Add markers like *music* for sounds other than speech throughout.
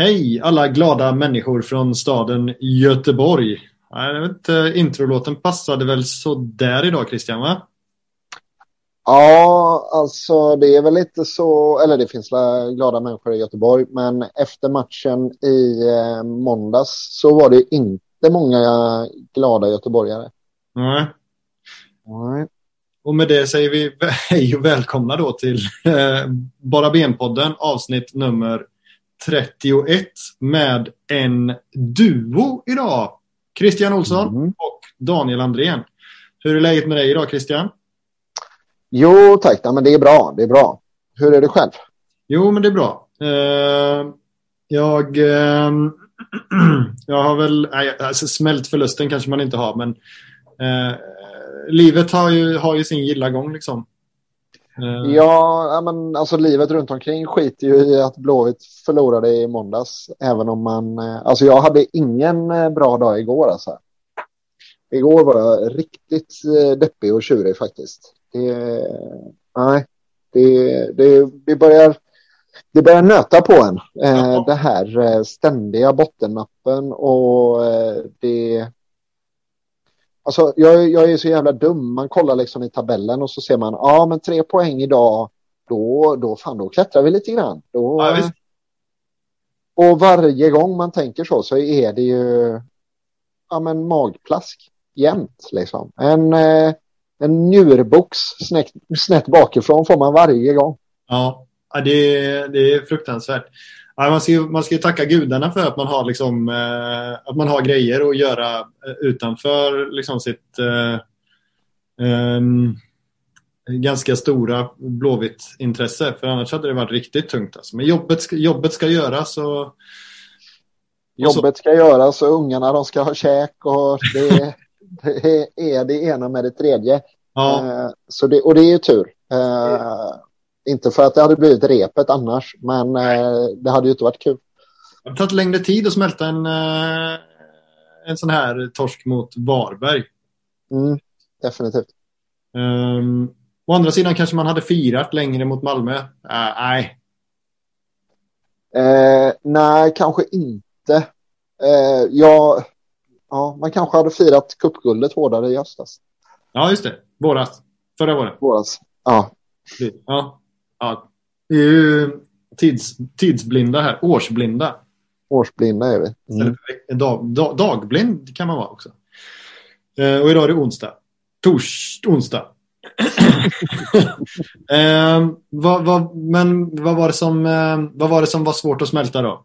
Hej alla glada människor från staden Göteborg. Jag vet inte, introlåten passade väl så där idag Christian va? Ja, alltså det är väl inte så, eller det finns glada människor i Göteborg, men efter matchen i eh, måndags så var det inte många glada göteborgare. Nej. Nej. Och med det säger vi *laughs* hej och välkomna då till eh, Bara Ben-podden avsnitt nummer 31 med en duo idag. Christian Olsson Mm. och Daniel Andrén. Hur är läget med dig idag Christian? Jo, tack. Ja, men det är bra. Det är bra. Hur är det själv? Jo, men det är bra. Eh, jag, eh, *clears throat* jag har väl, nej, alltså smält förlusten kanske man inte har, men eh, livet har ju, har ju sin gilla gång liksom. Eh, Ja, men alltså livet runt omkring skiter ju i att Blåvitt förlorade i måndags. Även om man, eh, alltså jag hade ingen eh, bra dag igår alltså. Igår var jag riktigt deppig och tjurig faktiskt. Det, nej, det, det, det börjar, det börjar nöta på en. Ja. Det här ständiga bottennappen och det, Alltså, jag, jag är så jävla dum. Man kollar liksom i tabellen och så ser man, ja men tre poäng idag, då, då, fan, då klättrar vi lite grann. Då, Ja, och varje gång man tänker så så är det ju ja, men magplask jämt liksom. En, eh, en njurbox snett, snett bakifrån får man varje gång. Ja, det, det är fruktansvärt. Ja, man, ska, ju- man ska ju tacka gudarna för att man har, liksom, eh, att man har grejer att göra eh, utanför liksom, sitt ehm, ganska stora blåvitt intresse. För annars hade det varit riktigt tungt. Alltså. Men jobbet ska, jobbet ska göras. Och, Jobbet ska göras och ungarna de ska ha käk och det, *laughs* det är det ena med det tredje. ja, så det, och det är ju tur. Eh, inte för att det hade blivit repet annars, men eh, det hade ju inte varit kul. det har tagit längre tid att smälta en, eh, en sån här torsk mot Varberg. Mm, definitivt. Um, å andra sidan kanske man hade firat längre mot Malmö. Äh, nej, Eh, nej, kanske inte. Eh, ja, ja, man kanske hade firat cupguldet hårdare i höstas. ja just det. Våras. Förra våren. Våras. Ja, Ja. Ja. Det är ju tids, tidsblinda här. Årsblinda. årsblinda är vi. Mm. dag, dag, dagblind kan man vara också. Eh, och idag är det onsdag. Tors, onsdag. *laughs* eh, vad, vad, men vad var, det som, eh, vad var det som var svårt att smälta då?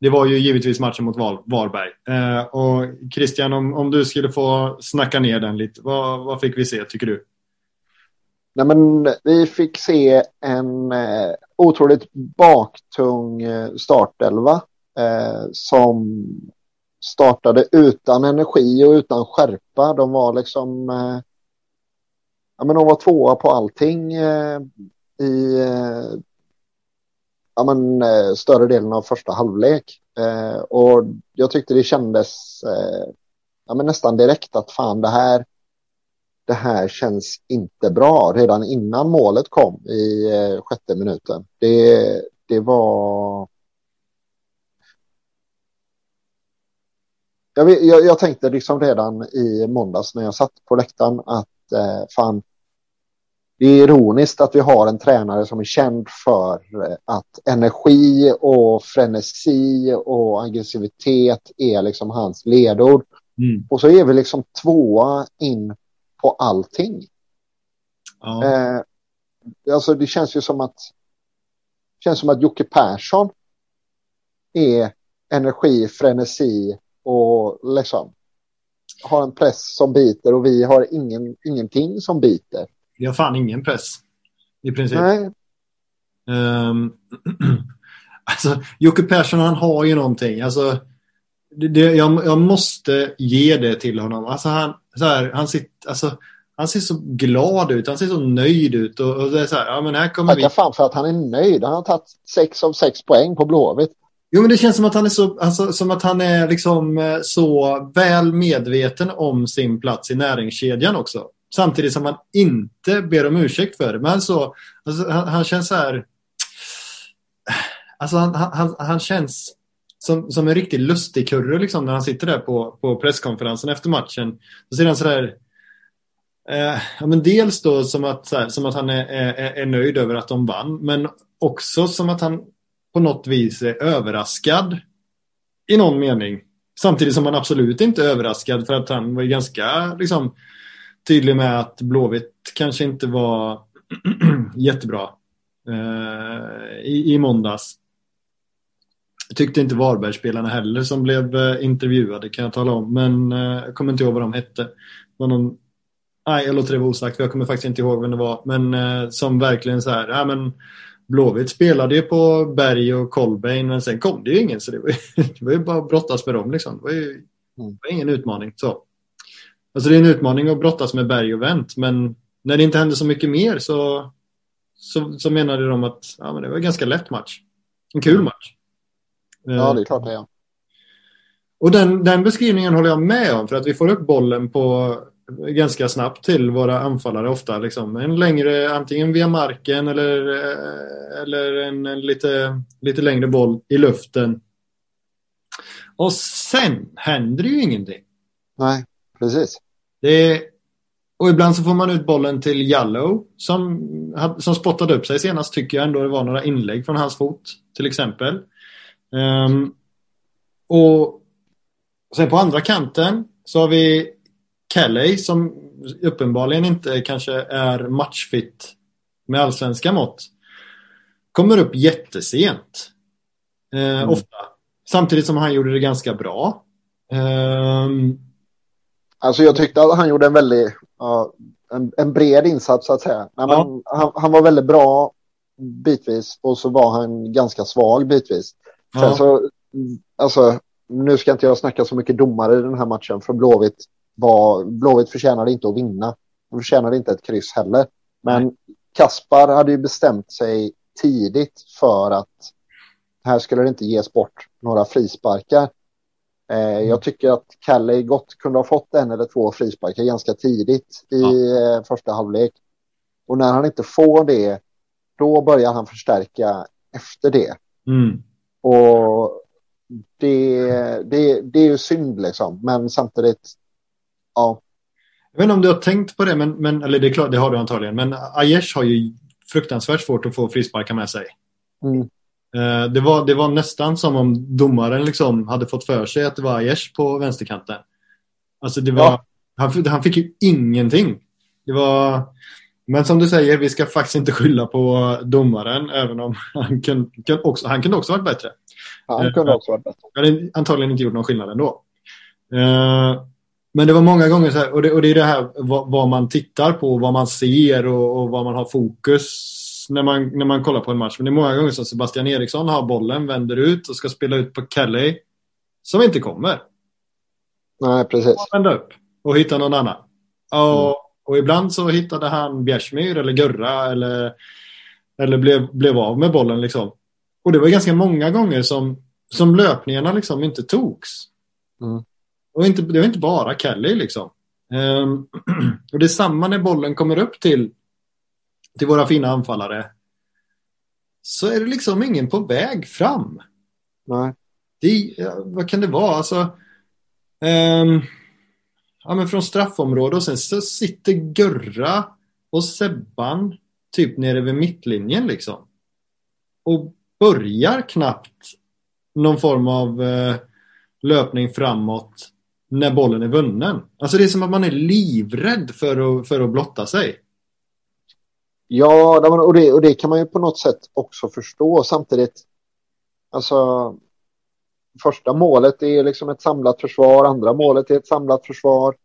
Det var ju givetvis matchen mot Val, Varberg. Eh, och Christian, om, om du skulle få snacka ner den lite, vad, vad fick vi se tycker du? Nej, men vi fick se en eh, otroligt baktung eh, startelva eh, som startade utan energi och utan skärpa. De var liksom eh, ja, men de var tvåa på allting eh, i eh, ja, men, eh, större delen av första halvlek. Eh, och jag tyckte det kändes eh, ja, men nästan direkt att fan det här det här känns inte bra redan innan målet kom i eh, sjätte minuten. Det, det var... Jag, vet- jag, jag tänkte liksom redan i måndags när jag satt på läktaren att eh, fan, det är ironiskt att vi har en tränare som är känd för eh, att energi och frenesi och aggressivitet är liksom hans ledord. Mm. Och så är vi liksom tvåa in på allting. Ja. Eh, alltså det känns ju som att känns som att Jocke Persson är energi, frenesi och liksom har en press som biter och vi har ingen, ingenting som biter. Vi har fan ingen press. I princip. Nej, Ehm, *clears throat* alltså, Jocke Persson han har ju någonting. Alltså, det, det, jag, jag måste ge det till honom. Alltså, han, så här, han, sitter, alltså, han ser så glad ut, han ser så nöjd ut. Och, och det är så här, ja men här kommer vi. tacka fan för att han är nöjd. Han har tagit sex av sex poäng på Blåvitt. Jo men det känns som att han är så, alltså, som att han är liksom eh, så väl medveten om sin plats i näringskedjan också. Samtidigt som han inte ber om ursäkt för det. Men så, alltså, han, han känns så här... Alltså han, han, han känns som, som en riktig lustigkurre liksom, när han sitter där på, på presskonferensen efter matchen. Så ser han sådär eh, ja, men dels då som att, här, som att han är, är, är, nöjd över att de vann men också som att han på något vis är överraskad i någon mening. Samtidigt som han absolut inte är överraskad för att han var ganska liksom, tydlig med att Blåvitt kanske inte var *clears throat* jättebra eh, i, i måndags. Jag tyckte inte Varbergsspelarna heller som blev eh, intervjuade kan jag tala om. Men eh, jag kommer inte ihåg vad de hette. var någon, nej, jag låter det vara osagt för jag kommer faktiskt inte ihåg vem det var. Men eh, som verkligen så här, ja men Blåvitt spelade ju på Berg och Kolbein men sen kom det ju ingen så det var ju, *laughs* det var ju bara att brottas med dem liksom. Det var ju mm. det var ingen utmaning. Så. Alltså det är en utmaning att brottas med Berg och Wendt men när det inte hände så mycket mer så, så, så menade de att ja, men det var en ganska lätt match. En kul match. Ja, det är klart det är. Och den, den beskrivningen håller jag med om för att vi får upp bollen på ganska snabbt till våra anfallare ofta. Liksom. En längre, antingen via marken eller, eller en, en lite, lite längre boll i luften. Och sen händer ju ingenting. Nej, precis. Det, och ibland så får man ut bollen till Jallow som, som spottade upp sig senast tycker jag ändå det var några inlägg från hans fot till exempel. Um, och sen på andra kanten så har vi Kelly som uppenbarligen inte kanske är matchfit med allsvenska mått. Kommer upp jättesent. Eh, mm. Ofta. Samtidigt som han gjorde det ganska bra. Um, alltså jag tyckte att han gjorde en väldigt uh, en, en, bred insats så att säga. Nej, ja. han, han, var väldigt bra bitvis och så var han ganska svag bitvis. Sen ja. så, alltså, nu ska inte jag snacka så mycket domare i den här matchen för Blåvitt var, Blåvitt förtjänade inte att vinna. De förtjänade inte ett kryss heller. Men Nej. Kaspar hade ju bestämt sig tidigt för att här skulle det inte ges bort några frisparkar. Eh, mm. Jag tycker att Kalle gott kunde ha fått en eller två frisparkar ganska tidigt i ja. eh, första halvlek. Och när han inte får det, då börjar han förstärka efter det. Mm. Och det, det, det är ju synd liksom, men samtidigt, ja. Jag vet inte om du har tänkt på det, men, men, eller det är klart, det har du antagligen, men Aiesh har ju fruktansvärt svårt att få frisparkar med sig. Mm. Eh, det, var, det var nästan som om domaren liksom hade fått för sig att det var Aiesh på vänsterkanten. Alltså det var, ja. han, han fick ju ingenting. Det var, men som du säger, vi ska faktiskt inte skylla på domaren, även om han kunde, kunde också, han kunde också varit bättre. Han kunde också varit bättre. Han hade antagligen inte gjort någon skillnad ändå. Uh, men det var många gånger så här, och det, och det är det här vad, vad, man tittar på, vad man ser och, och vad man har fokus när man, när man kollar på en match. Men det är många gånger som Sebastian Eriksson har bollen, vänder ut och ska spela ut på Kelly som inte kommer. Nej, precis. Vända upp och hitta någon annan. Och, mm. Och ibland så hittade han Bjärsmyr eller Gurra eller, eller blev, blev av med bollen. Liksom. Och det var ganska många gånger som, som löpningarna liksom inte togs. Mm. Och inte, det var inte bara Kelly liksom. Um, *clears throat* och det är samma när bollen kommer upp till, till våra fina anfallare. Så är det liksom ingen på väg fram. Nej. Det, vad kan det vara? Alltså, um, ja, men från straffområdet och sen så sitter Gurra och Sebban typ nere vid mittlinjen liksom. Och börjar knappt någon form av eh, löpning framåt när bollen är vunnen. Alltså det är som att man är livrädd för att, för att blotta sig. Ja, och det, och det kan man ju på något sätt också förstå. Samtidigt, alltså första målet är liksom ett samlat försvar, andra målet är ett samlat försvar.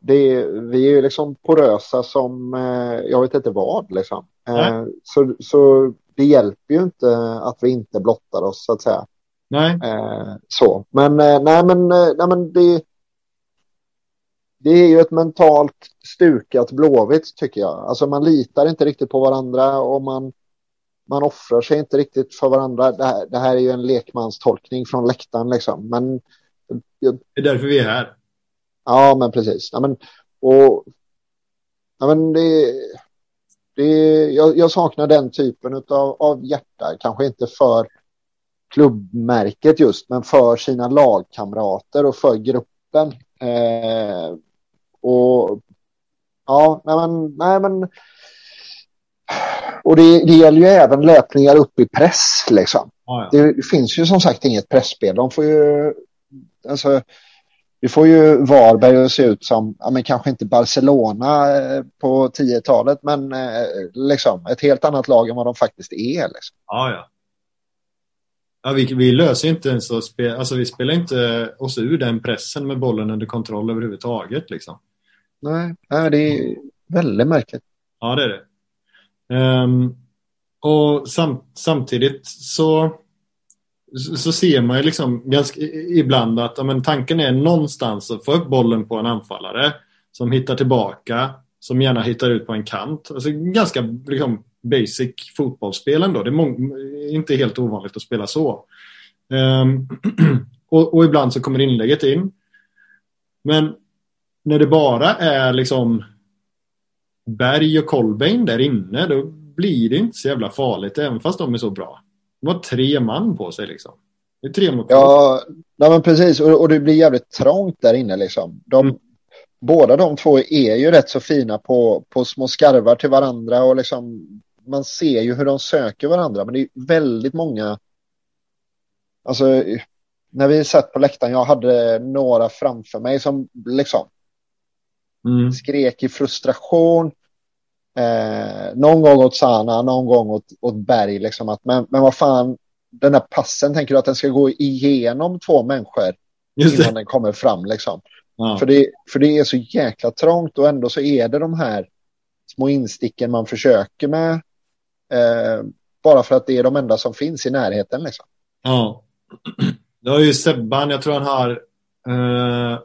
Det, vi är ju liksom porösa som eh, jag vet inte vad. Liksom. Eh, så, så det hjälper ju inte att vi inte blottar oss så att säga. Nej. Eh, så, men nej men, nej, men det, det är ju ett mentalt stukat blåvitt tycker jag. Alltså man litar inte riktigt på varandra och man, man offrar sig inte riktigt för varandra. Det här, det här är ju en lekmanstolkning från läktaren liksom. Men, det är därför vi är här. Ja, men precis. Ja, men, och, ja, men det, det, jag, jag saknar den typen av, av hjärta. Kanske inte för klubbmärket just, men för sina lagkamrater och för gruppen. Eh, och ja, nej men, nej men och det, det gäller ju även löpningar upp i press liksom. Ja, ja. Det finns ju som sagt inget pressspel. De får ju, alltså, vi får ju Varberg att se ut som, ja men kanske inte Barcelona eh, på 10-talet, men eh, liksom ett helt annat lag än vad de faktiskt är. Liksom. Ja, ja. ja vi, vi löser inte ens att spela, alltså vi spelar inte oss ur den pressen med bollen under kontroll överhuvudtaget liksom. Nej, nej det är väldigt märkligt. Ja, det är det. Um, och sam, samtidigt så, så ser man ju liksom ganska ibland att ja, men tanken är någonstans att få upp bollen på en anfallare som hittar tillbaka, som gärna hittar ut på en kant. Alltså ganska liksom, basic fotbollsspel ändå. Det är inte helt ovanligt att spela så. Um, *clears throat* och, och ibland så kommer inlägget in. Men när det bara är liksom Berg och Kolbein där inne, då blir det inte så jävla farligt även fast de är så bra. De har tre man på sig liksom. Det är tre mot Ja, nej, men precis. Och, och det blir jävligt trångt där inne liksom. De, Mm. Båda de två är ju rätt så fina på, på små skarvar till varandra och liksom man ser ju hur de söker varandra. Men det är väldigt många. Alltså när vi satt på läktaren, jag hade några framför mig som liksom Mm. skrek i frustration. Eh, någon gång åt Sana, någon gång åt, åt Berg. Liksom att, men, men vad fan, den här passen, tänker du att den ska gå igenom två människor innan den kommer fram? Liksom? Ja. För, det, för det är så jäkla trångt och ändå så är det de här små insticken man försöker med. Eh, bara för att det är de enda som finns i närheten. Liksom. Ja. *clears throat* Det har ju Sebban, jag tror han har eh,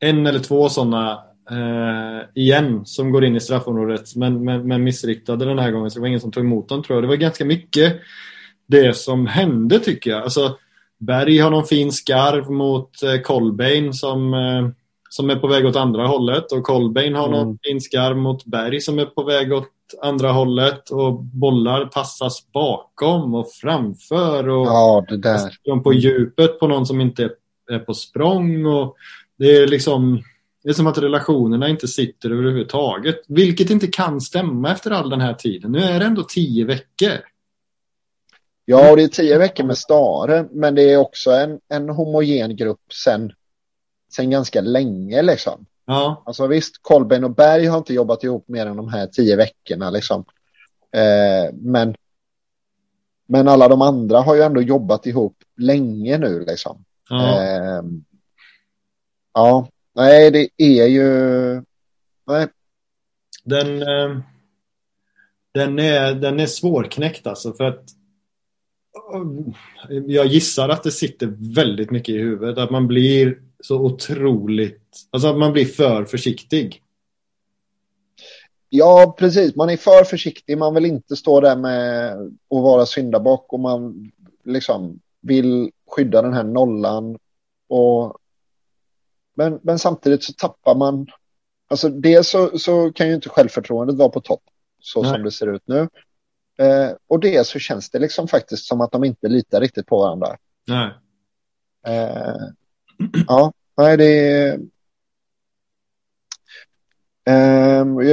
en eller två sådana eh, igen som går in i straffområdet men, men, men missriktade den här gången så det var ingen som tog emot dem tror jag. Det var ganska mycket det som hände tycker jag. Alltså, Berg har någon fin skarv mot eh, Kolbein som, eh, som är på väg åt andra hållet och Kolbein har Mm. någon fin skarv mot Berg som är på väg åt andra hållet och bollar passas bakom och framför och Ja, det där. på djupet på någon som inte är på språng och det är liksom det är som att relationerna inte sitter överhuvudtaget. Vilket inte kan stämma efter all den här tiden. Nu är det ändå tio veckor. Ja, och det är tio veckor med Stare, men det är också en, en homogen grupp sen, sen ganska länge. Liksom. Ja, Alltså visst, Kolbeinn och Berg har inte jobbat ihop mer än de här tio veckorna. Liksom. Eh, men, men alla de andra har ju ändå jobbat ihop länge nu. Liksom. ja. Eh, ja, nej, det är ju... Nej, Den, eh, den, är, den är svårknäckt alltså för att eh, jag gissar att det sitter väldigt mycket i huvudet. Att man blir så otroligt, alltså att man blir för försiktig. Ja, precis. Man är för försiktig. Man vill inte stå där med att vara syndabock och man liksom vill skydda den här nollan. Och... Men, men samtidigt så tappar man. Alltså dels så, så kan ju inte självförtroendet vara på topp så Nej. som det ser ut nu. Eh, och dels så känns det liksom faktiskt som att de inte litar riktigt på varandra. Nej. Eh, *clears throat* ja, nej det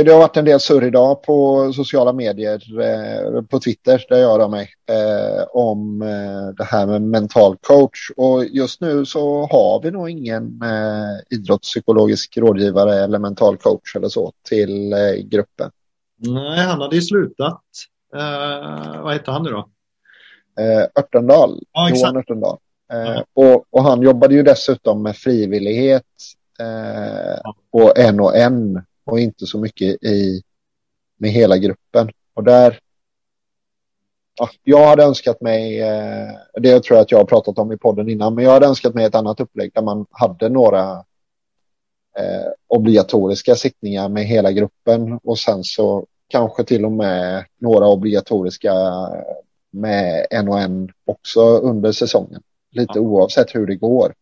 det har varit en del surr idag på sociala medier, eh, på Twitter där jag rör mig, eh, om eh, det här med mental coach. Och just nu så har vi nog ingen idrottspsykologisk rådgivare eller mental coach eller så till gruppen. Nej, han hade ju slutat. Eh, vad heter han nu då? Örtendal, Ja, exakt. Johan Örtendal. Eh, Ja. och, och han jobbade ju dessutom med frivillighet eh, och en och en och inte så mycket i med hela gruppen. Och där ja, jag hade önskat mig, eh, det tror jag att jag har pratat om i podden innan, men jag hade önskat mig ett annat upplägg där man hade några eh, obligatoriska sittningar med hela gruppen och sen så kanske till och med några obligatoriska med en och en också under säsongen. Lite Ja. oavsett hur det går.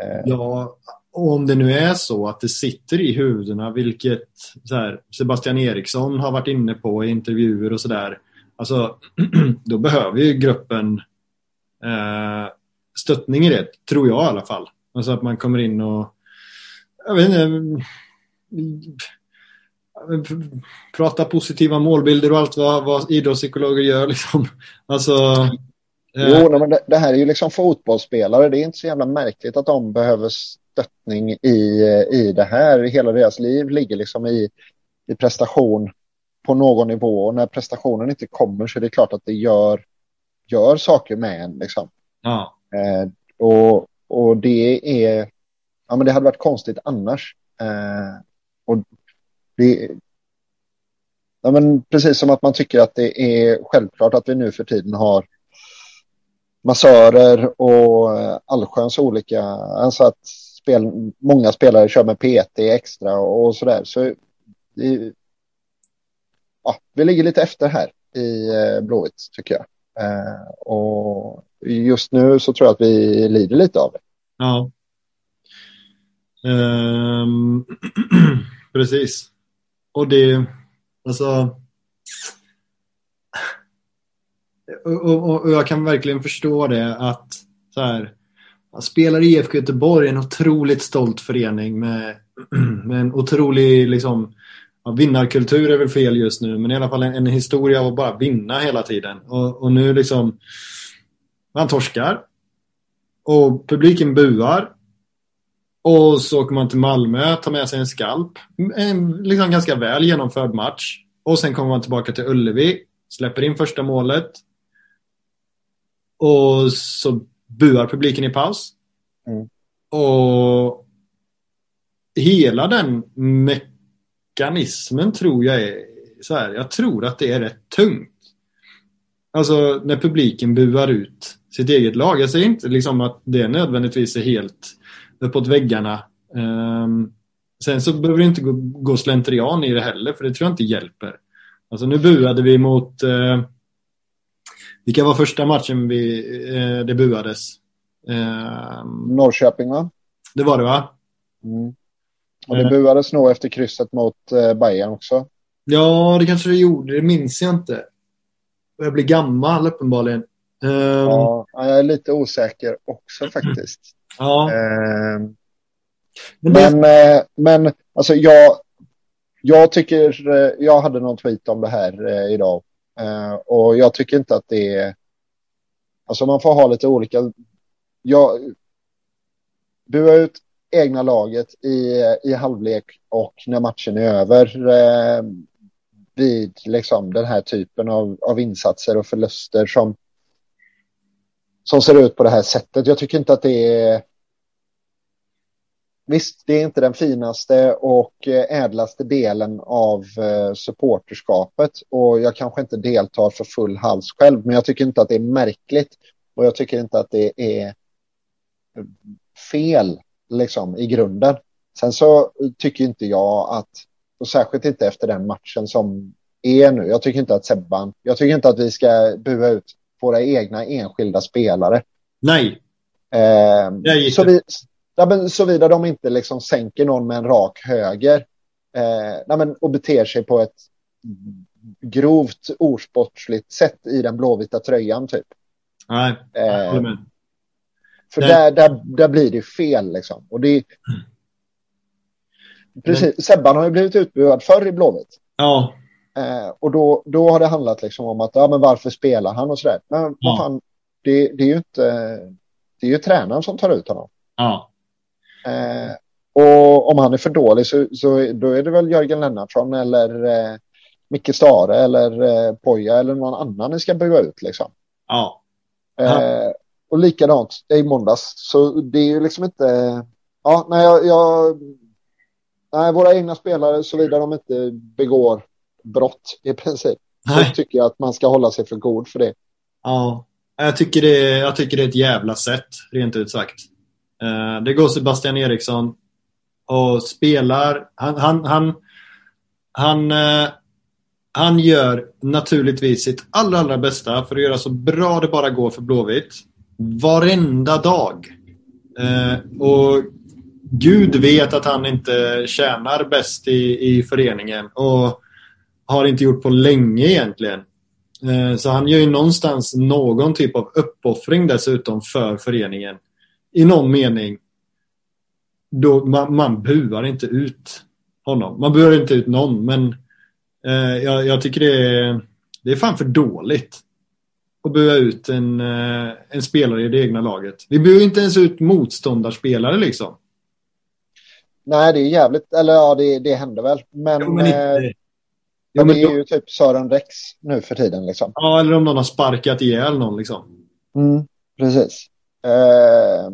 Eh, Ja, och om det nu är så att det sitter i huvudena, vilket så här, Sebastian Eriksson har varit inne på i intervjuer och sådär. Alltså, *clears throat* då behöver ju gruppen eh, stöttning i det, tror jag i alla fall. Alltså att man kommer in och jag vet inte mm, prata positiva målbilder och allt vad, vad idrottspsykologer gör liksom. Alltså eh. Jo, men det, det, här är ju liksom fotbollsspelare. Det är inte så jävla märkligt att de behöver stöttning i, i det här. Hela deras liv ligger liksom i, i prestation på någon nivå. Och när prestationen inte kommer så är det klart att det gör, gör saker med en. Liksom. Ja. Eh, och, och det är... Ja, men det hade varit konstigt annars. Eh, och det, ja, men precis som att man tycker att det är självklart att vi nu för tiden har massörer och allsköns olika, alltså att spel, många spelare kör med PT extra och sådär. Så det, ja, vi ligger lite efter här i eh, Blåvitt tycker jag. Eh, och just nu så tror jag att vi lider lite av det. Ja. Ehm, *clears throat* precis. Och det, alltså... Och, och, och, jag kan verkligen förstå det att så här, han spelar i IFK Göteborg, en otroligt stolt förening med, *clears throat* med en otrolig liksom, ja, vinnarkultur är väl fel just nu, men i alla fall en, en historia av att bara vinna hela tiden. Och, och nu liksom, man torskar och publiken buar och så åker man till Malmö, tar med sig en skalp. En liksom ganska väl genomförd match. Och sen kommer man tillbaka till Ullevi, släpper in första målet. Och så buar publiken i paus. Mm. Och hela den mekanismen tror jag är så här, jag tror att det är rätt tungt. Alltså när publiken buar ut sitt eget lag. Jag säger inte liksom att det nödvändigtvis är helt uppåt väggarna. Um, sen så behöver det inte gå, gå slentrian i det heller, för det tror jag inte hjälper. Alltså nu buade vi mot... Uh, vilka var första matchen vi, uh, det buades? Uh, Norrköping va? Det var det va? Mm. Och det buades nog efter krysset mot uh, Bayern också. Ja, det kanske det gjorde. Det minns jag inte. Jag blir gammal uppenbarligen. Um, ja, jag är lite osäker också *clears throat* faktiskt. Ja. Eh, men, men, eh, men alltså jag, jag tycker, eh, jag hade någon tweet om det här eh, idag eh, Eh, och jag tycker inte att det är, alltså man får ha lite olika, jag, bua ut egna laget i, i halvlek och när matchen är över eh, vid liksom den här typen av, av insatser och förluster som som ser ut på det här sättet. Jag tycker inte att det är Visst, det är inte den finaste och eh, ädlaste delen av eh, supporterskapet och jag kanske inte deltar för full hals själv, men jag tycker inte att det är märkligt och jag tycker inte att det är fel liksom i grunden. Sen så tycker inte jag att, och särskilt inte efter den matchen som är nu, jag tycker inte att Sebban, jag tycker inte att vi ska bua ut våra egna enskilda spelare. Nej. Eh, så vi, Ja, men såvida de inte liksom sänker någon med en rak höger eh, nej, men, och beter sig på ett grovt osportsligt sätt i den blåvita tröjan typ. Nej, eh, För där, där, där blir det fel liksom. Och det, mm. Precis, men... Sebban har ju blivit utbuad förr i Blåvitt. Ja. Eh, och då, då har det handlat liksom om att, ja men varför spelar han och sådär. Men ja. fan, det, det är ju inte, det är ju tränaren som tar ut honom. Ja. Eh, och om han är för dålig så, så då är det väl Jörgen Lennartsson eller eh, Micke Stare eller eh, Poja eller någon annan ni ska bygga ut liksom. Ja. Eh, och likadant i måndags. Så det är ju liksom inte... Ja, nej, jag, jag, nej, våra egna spelare, såvida de inte begår brott i princip, nej. så tycker jag att man ska hålla sig för god för det. Ja, jag tycker det, jag tycker det är ett jävla sätt, rent ut sagt. Eh, det går Sebastian Eriksson och spelar. Han, han, han, han, eh, han gör naturligtvis sitt allra, allra bästa för att göra så bra det bara går för Blåvitt. Varenda dag. Eh, och Gud vet att han inte tjänar bäst i, i föreningen och har inte gjort på länge egentligen. Så han gör ju någonstans någon typ av uppoffring dessutom för föreningen. I någon mening. Då man, man buar inte ut honom. Man buar inte ut någon, men eh, jag, jag, tycker det är, det är fan för dåligt att bua ut en, eh, en spelare i det egna laget. Vi buar inte ens ut motståndarspelare liksom. Nej, det är jävligt, eller ja, det, det händer väl. Men, jo, men inte, eh, ja, men det är ju typ Sören Rex nu för tiden liksom. Ja, eller om någon har sparkat ihjäl någon liksom. Mm, precis. Eh,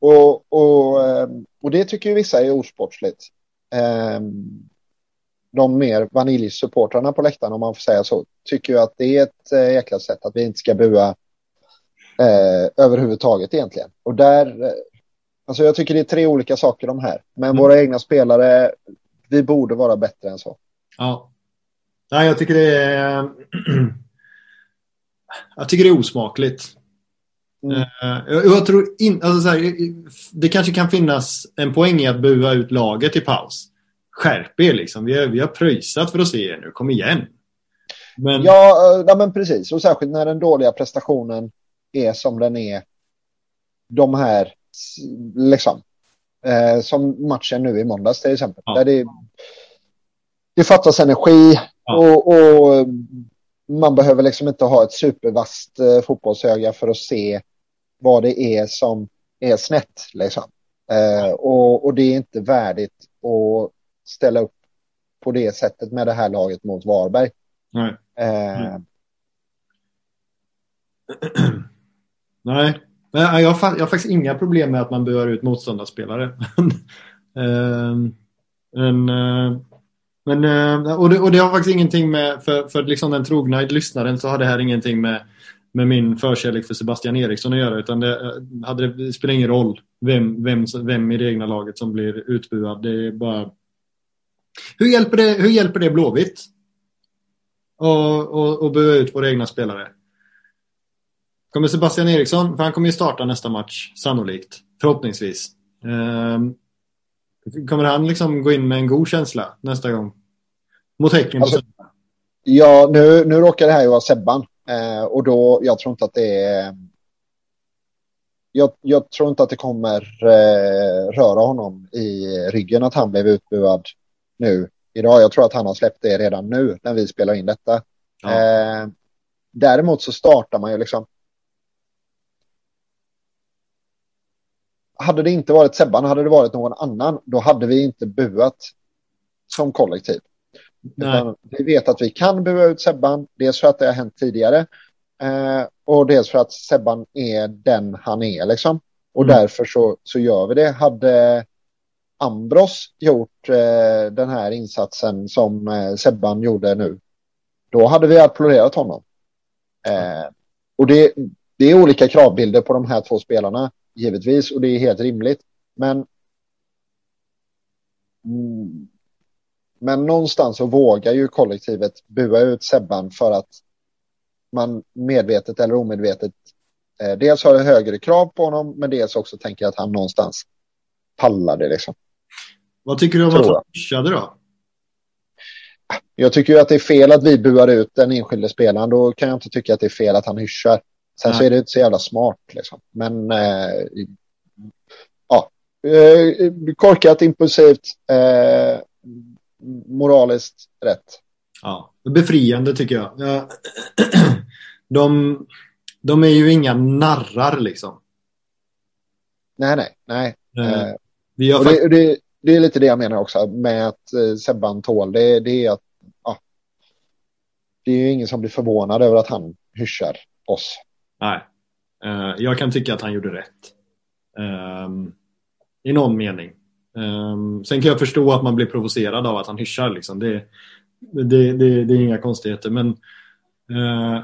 och, och, eh, och det tycker ju vissa är osportsligt. Eh, de mer vaniljsupportrarna på läktaren, om man får säga så, tycker ju att det är ett äh, jäkla sätt att vi inte ska bua eh, överhuvudtaget egentligen. Och där, eh, alltså jag tycker det är tre olika saker de här. Men mm. våra egna spelare, vi borde vara bättre än så. Ja. Nej, jag tycker det är... *clears throat* jag tycker det är osmakligt. Mm. Uh, jag tror in, alltså så här, det kanske kan finnas en poäng i att bua ut laget i paus skärp er liksom. Vi har, vi har pröjsat för att se er nu. Kom igen. Men... Ja, ja, men precis. Och särskilt när den dåliga prestationen är som den är. De här, liksom. Eh, som matchen nu i måndags till exempel. Ja. Där det, det fattas energi ja. och, och, man behöver liksom inte ha ett supervast eh, fotbollsöga för att se vad det är som är snett. Liksom. Eh, och, och det är inte värdigt att ställa upp på det sättet med det här laget mot Varberg. Nej. Eh... *clears throat* Nej. Men jag, har, jag har faktiskt inga problem med att man bör ut motståndarspelare. *laughs* eh, men, eh, men, eh, och, det, och det har faktiskt ingenting med, för, för liksom den trogna lyssnaren så har det här ingenting med, med min förkärlek för Sebastian Eriksson att göra. Utan det, eh, hade det, det spelar ingen roll vem, vem, vem i det egna laget som blir utbuad. Det är bara hur hjälper det, hur hjälper det Blåvitt? Och, och, och bua ut våra egna spelare. Kommer Sebastian Eriksson, för han kommer ju starta nästa match, sannolikt. Förhoppningsvis. Um, kommer han liksom gå in med en god känsla nästa gång? Mot Häcken alltså, Ja, nu, nu råkar det här ju vara Sebban. Eh, och då, jag tror inte att det är... Jag, jag tror inte att det kommer eh, röra honom i ryggen att han blev utbuad nu idag. Jag tror att han har släppt det redan nu när vi spelar in detta. Ja. Eh, däremot så startar man ju liksom. Hade det inte varit Sebban, hade det varit någon annan, då hade vi inte buat som kollektiv. vi vet att vi kan bua ut Sebban, dels för att det har hänt tidigare eh, och dels för att Sebban är den han är liksom. Och mm. därför så, så gör vi det. Hade Ambros gjort eh, den här insatsen som eh, Sebban gjorde nu, då hade vi applåderat honom. Eh, och det, det är olika kravbilder på de här två spelarna, givetvis, och det är helt rimligt. Men mm, men någonstans så vågar ju kollektivet bua ut Sebban för att man medvetet eller omedvetet eh, dels har högre krav på honom men dels också tänker att han någonstans pallar det liksom. Vad tycker du om att han pushade då? Jag tycker ju att det är fel att vi buar ut den enskilde spelaren. Då kan jag inte tycka att det är fel att han hyschar. Sen Nej. så är det inte så jävla smart liksom. Men eh, ja, eh, korkat, impulsivt, eh, moraliskt rätt. Ja, befriande tycker jag. Ja. *clears throat* De, de är ju inga narrar liksom. Nej, nej, nej. Eh, vi har det, det, det är lite det jag menar också med att eh, Sebban tål. Det, det är att ja, det är ju ingen som blir förvånad över att han hyschar oss. Nej, uh, jag kan tycka att han gjorde rätt. Um, I någon mening. Um, sen kan jag förstå att man blir provocerad av att han hyschar. Liksom. Det, det, det, det är inga konstigheter. Men uh,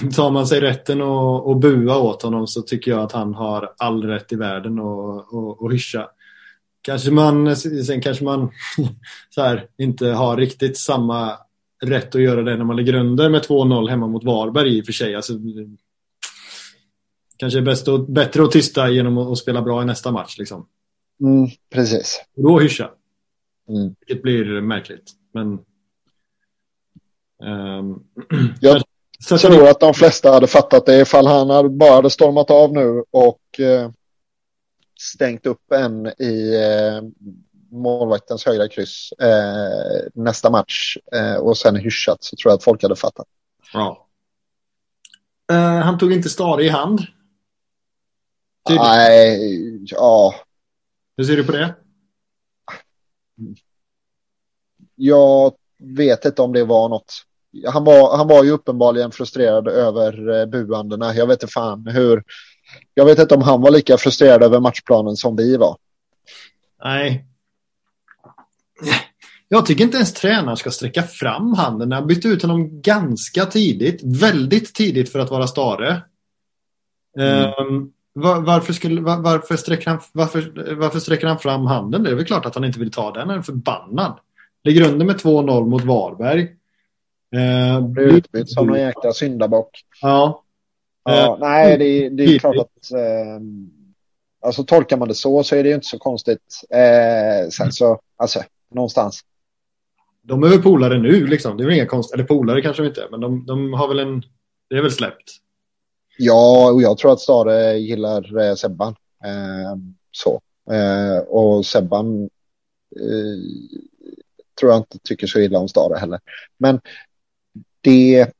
*clears throat* tar man sig rätten att, att bua åt honom så tycker jag att han har all rätt i världen att, att, att hyscha. Kanske man, sen kanske man *laughs* så här, inte har riktigt samma rätt att göra det när man ligger under med 2-0 hemma mot Varberg i och för sig. Alltså, kanske är bäst och, bättre att tysta genom att, spela bra i nästa match. Liksom. Mm, precis. då hyscha. Mm. Vilket blir märkligt. Men, Um, *clears throat* jag så tror att de flesta hade fattat det ifall han hade bara hade stormat av nu och eh, stängt upp en i eh, målvaktens högra kryss eh, nästa match eh, och sen hyschat så tror jag att folk hade fattat. Ja. Uh, han tog inte Stare i hand. Tydligt. Nej, ja. Hur ser du på det? Jag vet inte om det var något. Han var, han var ju uppenbarligen frustrerad över eh, buandena. Jag vet inte fan hur. Jag vet inte om han var lika frustrerad över matchplanen som vi var. Nej. Jag tycker inte ens tränaren ska sträcka fram handen. Jag bytte ut honom ganska tidigt. Väldigt tidigt för att vara Stare. Mm. Um, var, varför, skulle, var, varför, sträcker han, varför, varför sträcker han fram handen? Det är väl klart att han inte vill ta den. Han är förbannad. Ligger under med 2-0 mot Varberg. Eh, blir utbytt som någon jäkla syndabock. Ja. ja eh, nej, det, det är klart att... Eh, alltså tolkar man det så så är det ju inte så konstigt. Eh, sen så, alltså, någonstans. De är väl polare nu liksom. Det är väl inga konst... Eller polare kanske de inte men de, de har väl en... Det är väl släppt. Ja, och jag tror att Stare gillar eh, Sebban. Eh, så. Eh, och Sebban eh, tror jag inte tycker så illa om Stare heller. Men det...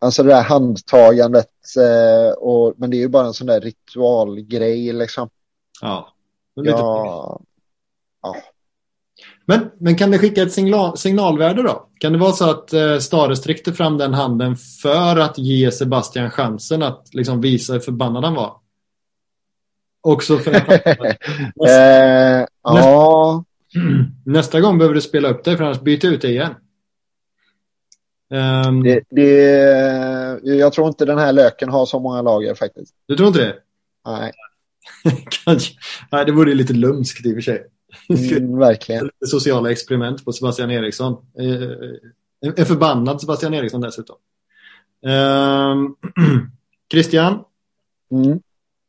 Alltså det där handtagandet. Eh, och, men det är ju bara en sån där ritualgrej liksom. Ja. Ja, ja. Men, men kan det skicka ett signal, signalvärde då? Kan det vara så att eh, Stare sträckte fram den handen för att ge Sebastian chansen att liksom visa hur förbannad han var? Också för att, *laughs* nästa, eh, *clears throat* nästa gång behöver du spela upp dig för annars byta ut dig igen. Um, det, det, jag tror inte den här löken har så många lager faktiskt. Du tror inte det? Nej. *laughs* Kanske. Nej, det vore lite lumskt i och för sig. Mm, *laughs* verkligen. Sociala experiment på Sebastian Eriksson. Eh, en förbannad Sebastian Eriksson dessutom. Um, *clears throat* Christian. Mm.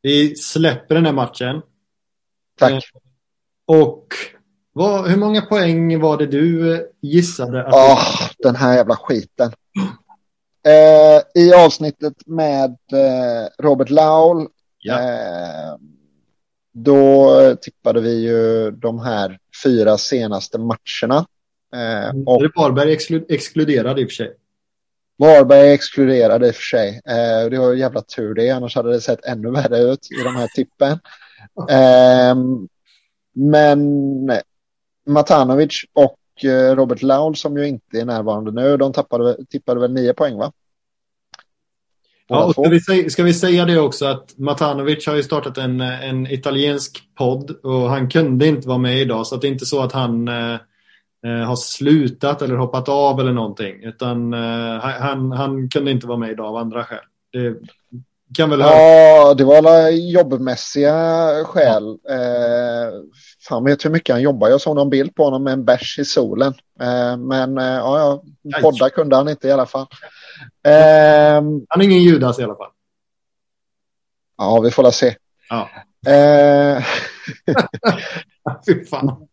Vi släpper den här matchen. Tack. Uh, och vad, hur många poäng var det du eh, gissade? Att oh, den här jävla skiten. I avsnittet med Robert Laul. Ja. Då tippade vi ju de här fyra senaste matcherna. Eh, mm. och... Är Varberg exklu exkluderad i och för sig? Varberg exkluderade i och för sig. Eh, det var jävla tur det, annars hade det sett ännu värre ut i de här tippen. Eh, men Matanovic och eh, Robert Laul som ju inte är närvarande nu, de tappade, tippade väl nio poäng va? Ja, och ska, vi säga, ska vi säga det också att Matanovic har ju startat en, en italiensk podd och han kunde inte vara med idag så att det är inte så att han eh, eh har slutat eller hoppat av eller någonting utan eh, han, han kunde inte vara med idag av andra skäl. Det kan väl ja, det var alla jobbmässiga skäl. Ja. Eh, fan vet hur mycket han jobbar. Jag såg någon bild på honom med en bärs i solen. Eh, men eh, ja, podda kunde han inte i alla fall. Um, Han är ingen Judas i alla fall. Ja, vi får la se. Ja. Uh, *laughs* Fy fan.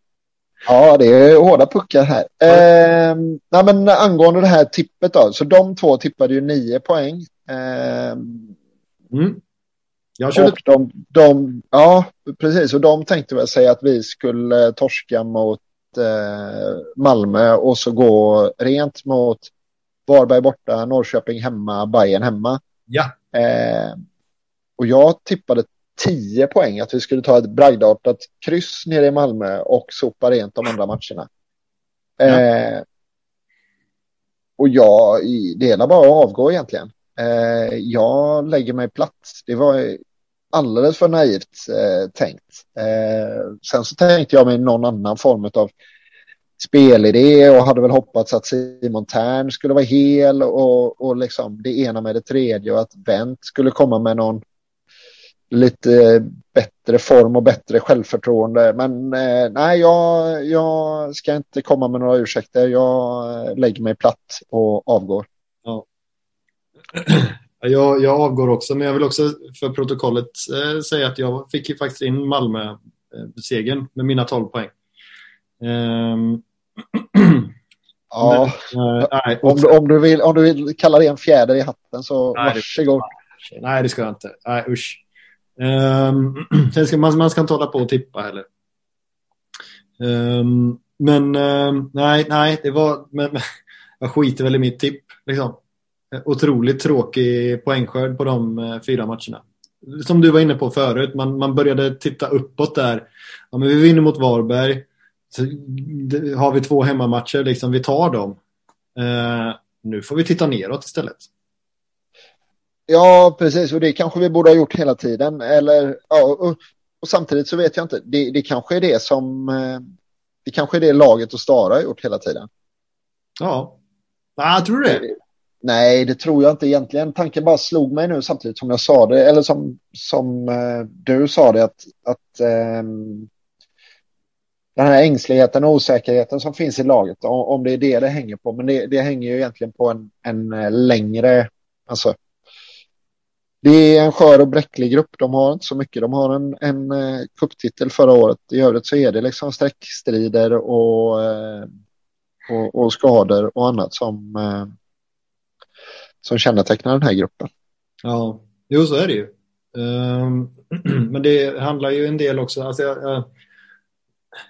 Ja, det är hårda puckar här. Uh, nej, men angående det här tippet då, så de två tippade ju nio poäng. Uh, mm. Jag körde... Och de, de, ja, precis. Och de tänkte väl säga att vi skulle torska mot eh, Malmö och så gå rent mot Varberg borta, Norrköping hemma, Bayern hemma. Ja. Eh, och jag tippade 10 poäng att vi skulle ta ett bragdartat kryss nere i Malmö och sopa rent de andra matcherna. Ja. Eh, och jag, det är bara att avgå egentligen. Eh, jag lägger mig platt. Det var alldeles för naivt eh, tänkt. Eh, sen så tänkte jag mig någon annan form av spelidé och hade väl hoppats att Simon Tern skulle vara hel och, och liksom det ena med det tredje och att Bent skulle komma med någon lite bättre form och bättre självförtroende. Men eh, nej, jag, jag ska inte komma med några ursäkter. Jag eh, lägger mig platt och avgår. Ja. Jag, jag avgår också, men jag vill också för protokollet eh, säga att jag fick ju faktiskt in Malmö-segern eh, med mina 12 poäng. Um, Ja, men, nej, om, du, om, du vill, om du vill kalla det en fjäder i hatten så nej, varsågod. Det, nej, det ska jag inte. Nej, usch. *clears throat* Um, ska, man, man ska inte hålla på och tippa heller. Um, men um, nej, nej, det var... Men, *laughs* jag skiter väl i mitt tipp. Liksom. Otroligt tråkig poängskörd på de uh, fyra matcherna. Som du var inne på förut, man, man började titta uppåt där. Ja, men vi vinner mot Varberg. Så, det, har vi två hemmamatcher, liksom, vi tar dem. Uh, nu får vi titta neråt istället. Ja, precis. Och det kanske vi borde ha gjort hela tiden. Eller, ja, och, och samtidigt så vet jag inte. Det, det kanske är det som... Eh, det kanske är det laget och Stara har gjort hela tiden. Ja. Ah, tror du det? Nej, det tror jag inte egentligen. Tanken bara slog mig nu samtidigt som jag sa det. Eller som, som uh, du sa det. Att, att um, den här ängsligheten och osäkerheten som finns i laget. Om, det är det det hänger på. Men det, det hänger ju egentligen på en, en eh, längre... Alltså, det är en skör och bräcklig grupp. De har inte så mycket. De har en, en eh, kupptitel förra året. I övrigt så är det liksom streckstrider och, eh, och, och, skador och annat som, som kännetecknar den här gruppen. Ja, jo så är det ju. Um, *clears throat* men det handlar ju en del också. Alltså jag, jag,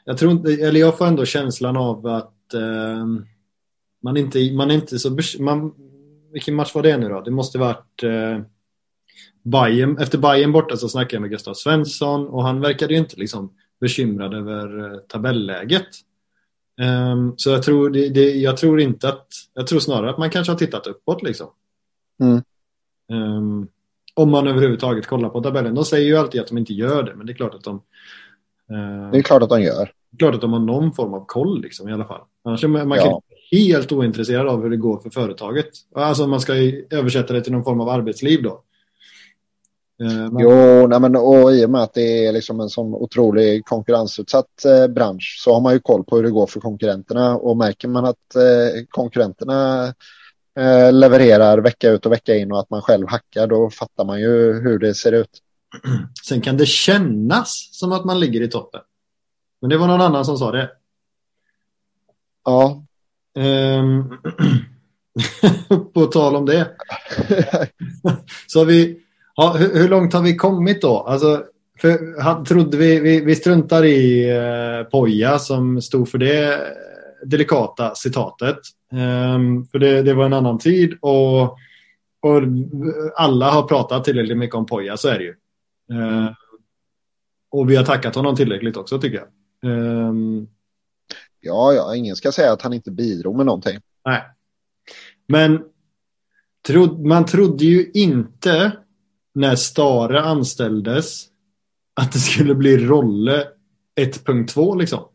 jag, tror inte, eller jag får ändå känslan av att um, man inte, man är inte så... Man, vilken match var det nu då? Det måste varit... Uh, Bayern, efter Bayern borta så snackade jag med Gustav Svensson och han verkade ju inte liksom bekymrad över uh, tabelläget. Um, så jag tror, det, det, jag tror inte att, jag tror snarare att man kanske har tittat uppåt liksom. Mm. Um, om man överhuvudtaget kollar på tabellen. De säger ju alltid att de inte gör det, men det är klart att de... Uh, det är klart att de gör. klart att de har någon form av koll liksom, i alla fall. Annars är man, man ja. kan helt ointresserad av hur det går för företaget. Alltså man ska översätta det till någon form av arbetsliv då. Uh, men... Jo, nej men, och i och med att det är liksom en sån otrolig konkurrensutsatt eh, bransch så har man ju koll på hur det går för konkurrenterna och märker man att eh, konkurrenterna Eh, levererar vecka ut och vecka in och att man själv hackar, då fattar man ju hur det ser ut. Sen kan det kännas som att man ligger i toppen. Men det var någon annan som sa det. Ja. Um, *clears throat* på tal om det. *laughs* så vi, ja, hur, hur, långt har vi kommit då? Alltså, för, han, trodde vi, vi, vi struntar i eh, Poja som stod för det delikata citatet. Um, för det, det, var en annan tid och, och alla har pratat tillräckligt mycket om Poja, så är det ju. Uh, och vi har tackat honom tillräckligt också tycker jag. Um, ja, ja, ingen ska säga att han inte bidrog med någonting. Nej. Men trod, man trodde ju inte när Stare anställdes att det skulle bli Rolle 1.2 liksom.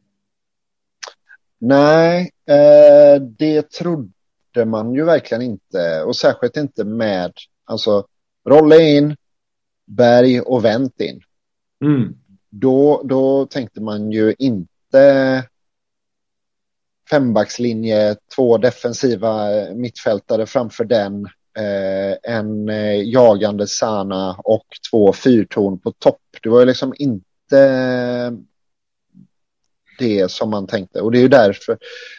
Nej, eh, det trodde man ju verkligen inte. Och särskilt inte med, alltså, Rolle in, Berg och Vänt in. Mm. Då, då tänkte man ju inte fembackslinje, två defensiva mittfältare framför den, eh, en eh, jagande Sana och två fyrtorn på topp. Det var ju liksom inte det som man tänkte. Och det är ju därför,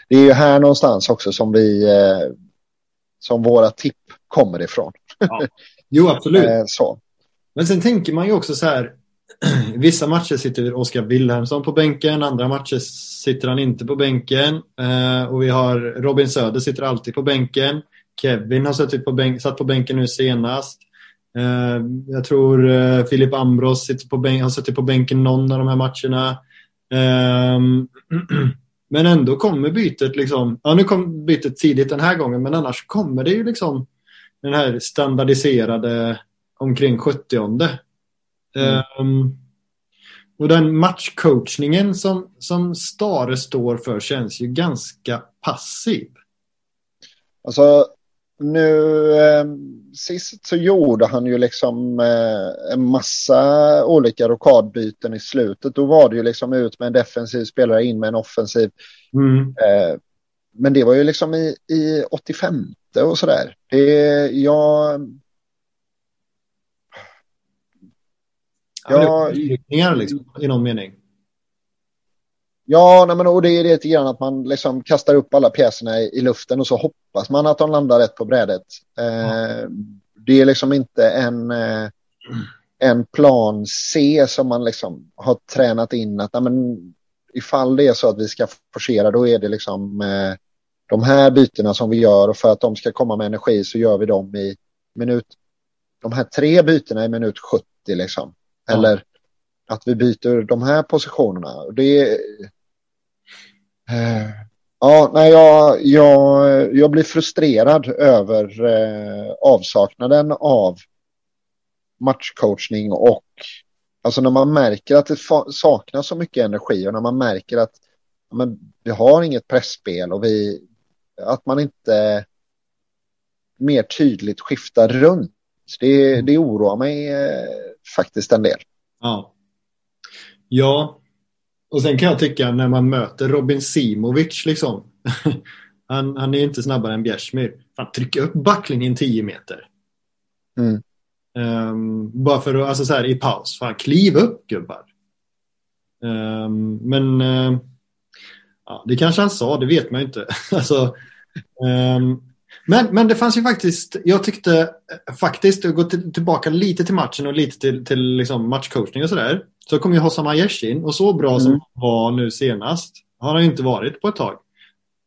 det är ju här någonstans också som vi, eh, som våra tipp kommer ifrån. Ja. Jo, absolut. *laughs* eh, så. Men sen tänker man ju också så här, *clears throat* vissa matcher sitter Oskar Wilhelmsson på bänken, andra matcher sitter han inte på bänken. Eh, och vi har Robin Söder sitter alltid på bänken. Kevin har suttit på bänk, satt på bänken nu senast. Eh, jag tror eh, Filip Ambros sitter på bänk, har suttit på bänken någon av de här matcherna. Ehm, *clears throat* men ändå kommer bytet liksom, ja nu kom bytet tidigt den här gången men annars kommer det ju liksom den här standardiserade omkring 70 mm. um, Och den matchcoachningen som, som Stare står för känns ju ganska passiv. Alltså nu eh, sist så gjorde han ju liksom eh, en massa olika rokadbyten i slutet. Då var det ju liksom ut med en defensiv spelare, in med en offensiv. Mm. Eh, men det var ju liksom i, i 85 och sådär. Det, jag... Ja, ja, liksom, I någon mening. Ja, nej, men, och det är lite grann att man liksom kastar upp alla pjäserna i, i luften och så hoppas man att de landar rätt på brädet. Eh, Det är liksom inte en, eh, en plan C som man liksom har tränat in att nej, men, ifall det är så att vi ska forcera då är det liksom eh, de här bytena som vi gör och för att de ska komma med energi så gör vi dem i minut, de här tre bytena i minut 70 liksom. Ja. Eller att vi byter de här positionerna. Det är, eh, ja, nej, jag, jag, jag blir frustrerad över eh, avsaknaden av matchcoachning och alltså när man märker att det saknas så mycket energi och när man märker att men, vi har inget pressspel och vi, att man inte mer tydligt skiftar runt. Det, det oroar mig eh, faktiskt en del. Ja. Ja. Och sen kan jag tycka när man möter Robin Simovic liksom. *laughs* han, han är inte snabbare än Bjärsmyr. Fan, trycka upp backlinjen 10 meter. Mm. Ehm, bara för att, alltså så här i paus. Fan, kliv upp gubbar. Ehm, men ehm, ja, det kanske han sa, det vet man ju inte. *laughs* alltså, ehm, men, men det fanns ju faktiskt, jag tyckte faktiskt, gå till, tillbaka lite till matchen och lite till, till liksom matchcoachning och sådär. Så kom ju Hossam Aiesh in och så bra som Mm. han var nu senast har han ju inte varit på ett tag.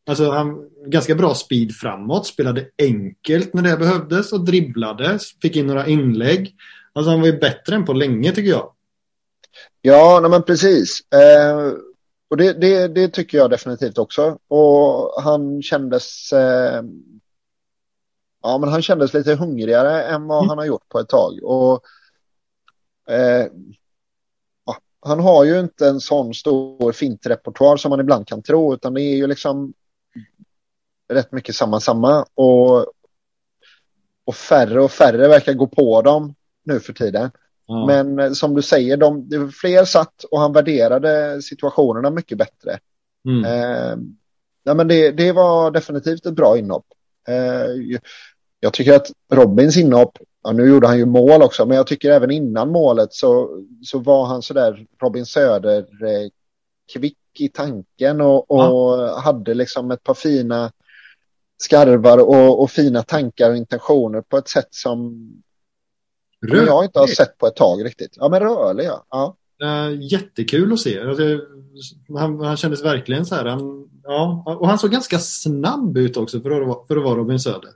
Alltså han, ganska bra speed framåt, spelade enkelt när det behövdes och dribblade, fick in några inlägg. Alltså han var ju bättre än på länge tycker jag. Ja, nej, men precis. Eh, och det, det, det tycker jag definitivt också. Och han kändes... Eh, ja, men han kändes lite hungrigare än vad Mm. han har gjort på ett tag. Och eh, ja, han har ju inte en sån stor fintrepertoar som man ibland kan tro, utan det är ju liksom rätt mycket samma samma. Och, och färre och färre verkar gå på dem nu för tiden. Ja. Men eh, som du säger, de, det var fler satt och han värderade situationerna mycket bättre. Mm. Eh, ja, men det, det var definitivt ett bra inhopp. Eh, jag tycker att Robins inhopp, ja, nu gjorde han ju mål också, men jag tycker även innan målet så, så var han sådär Robin Söder eh, kvick i tanken och, och hade liksom ett par fina skarvar och, och fina tankar och intentioner på ett sätt som som jag inte har sett på ett tag riktigt. Ja, men rörlig ja. ja. Uh, jättekul att se. Alltså, han, han kändes verkligen så här. Han, ja, och han såg ganska snabb ut också för att, för att vara Robin Söder.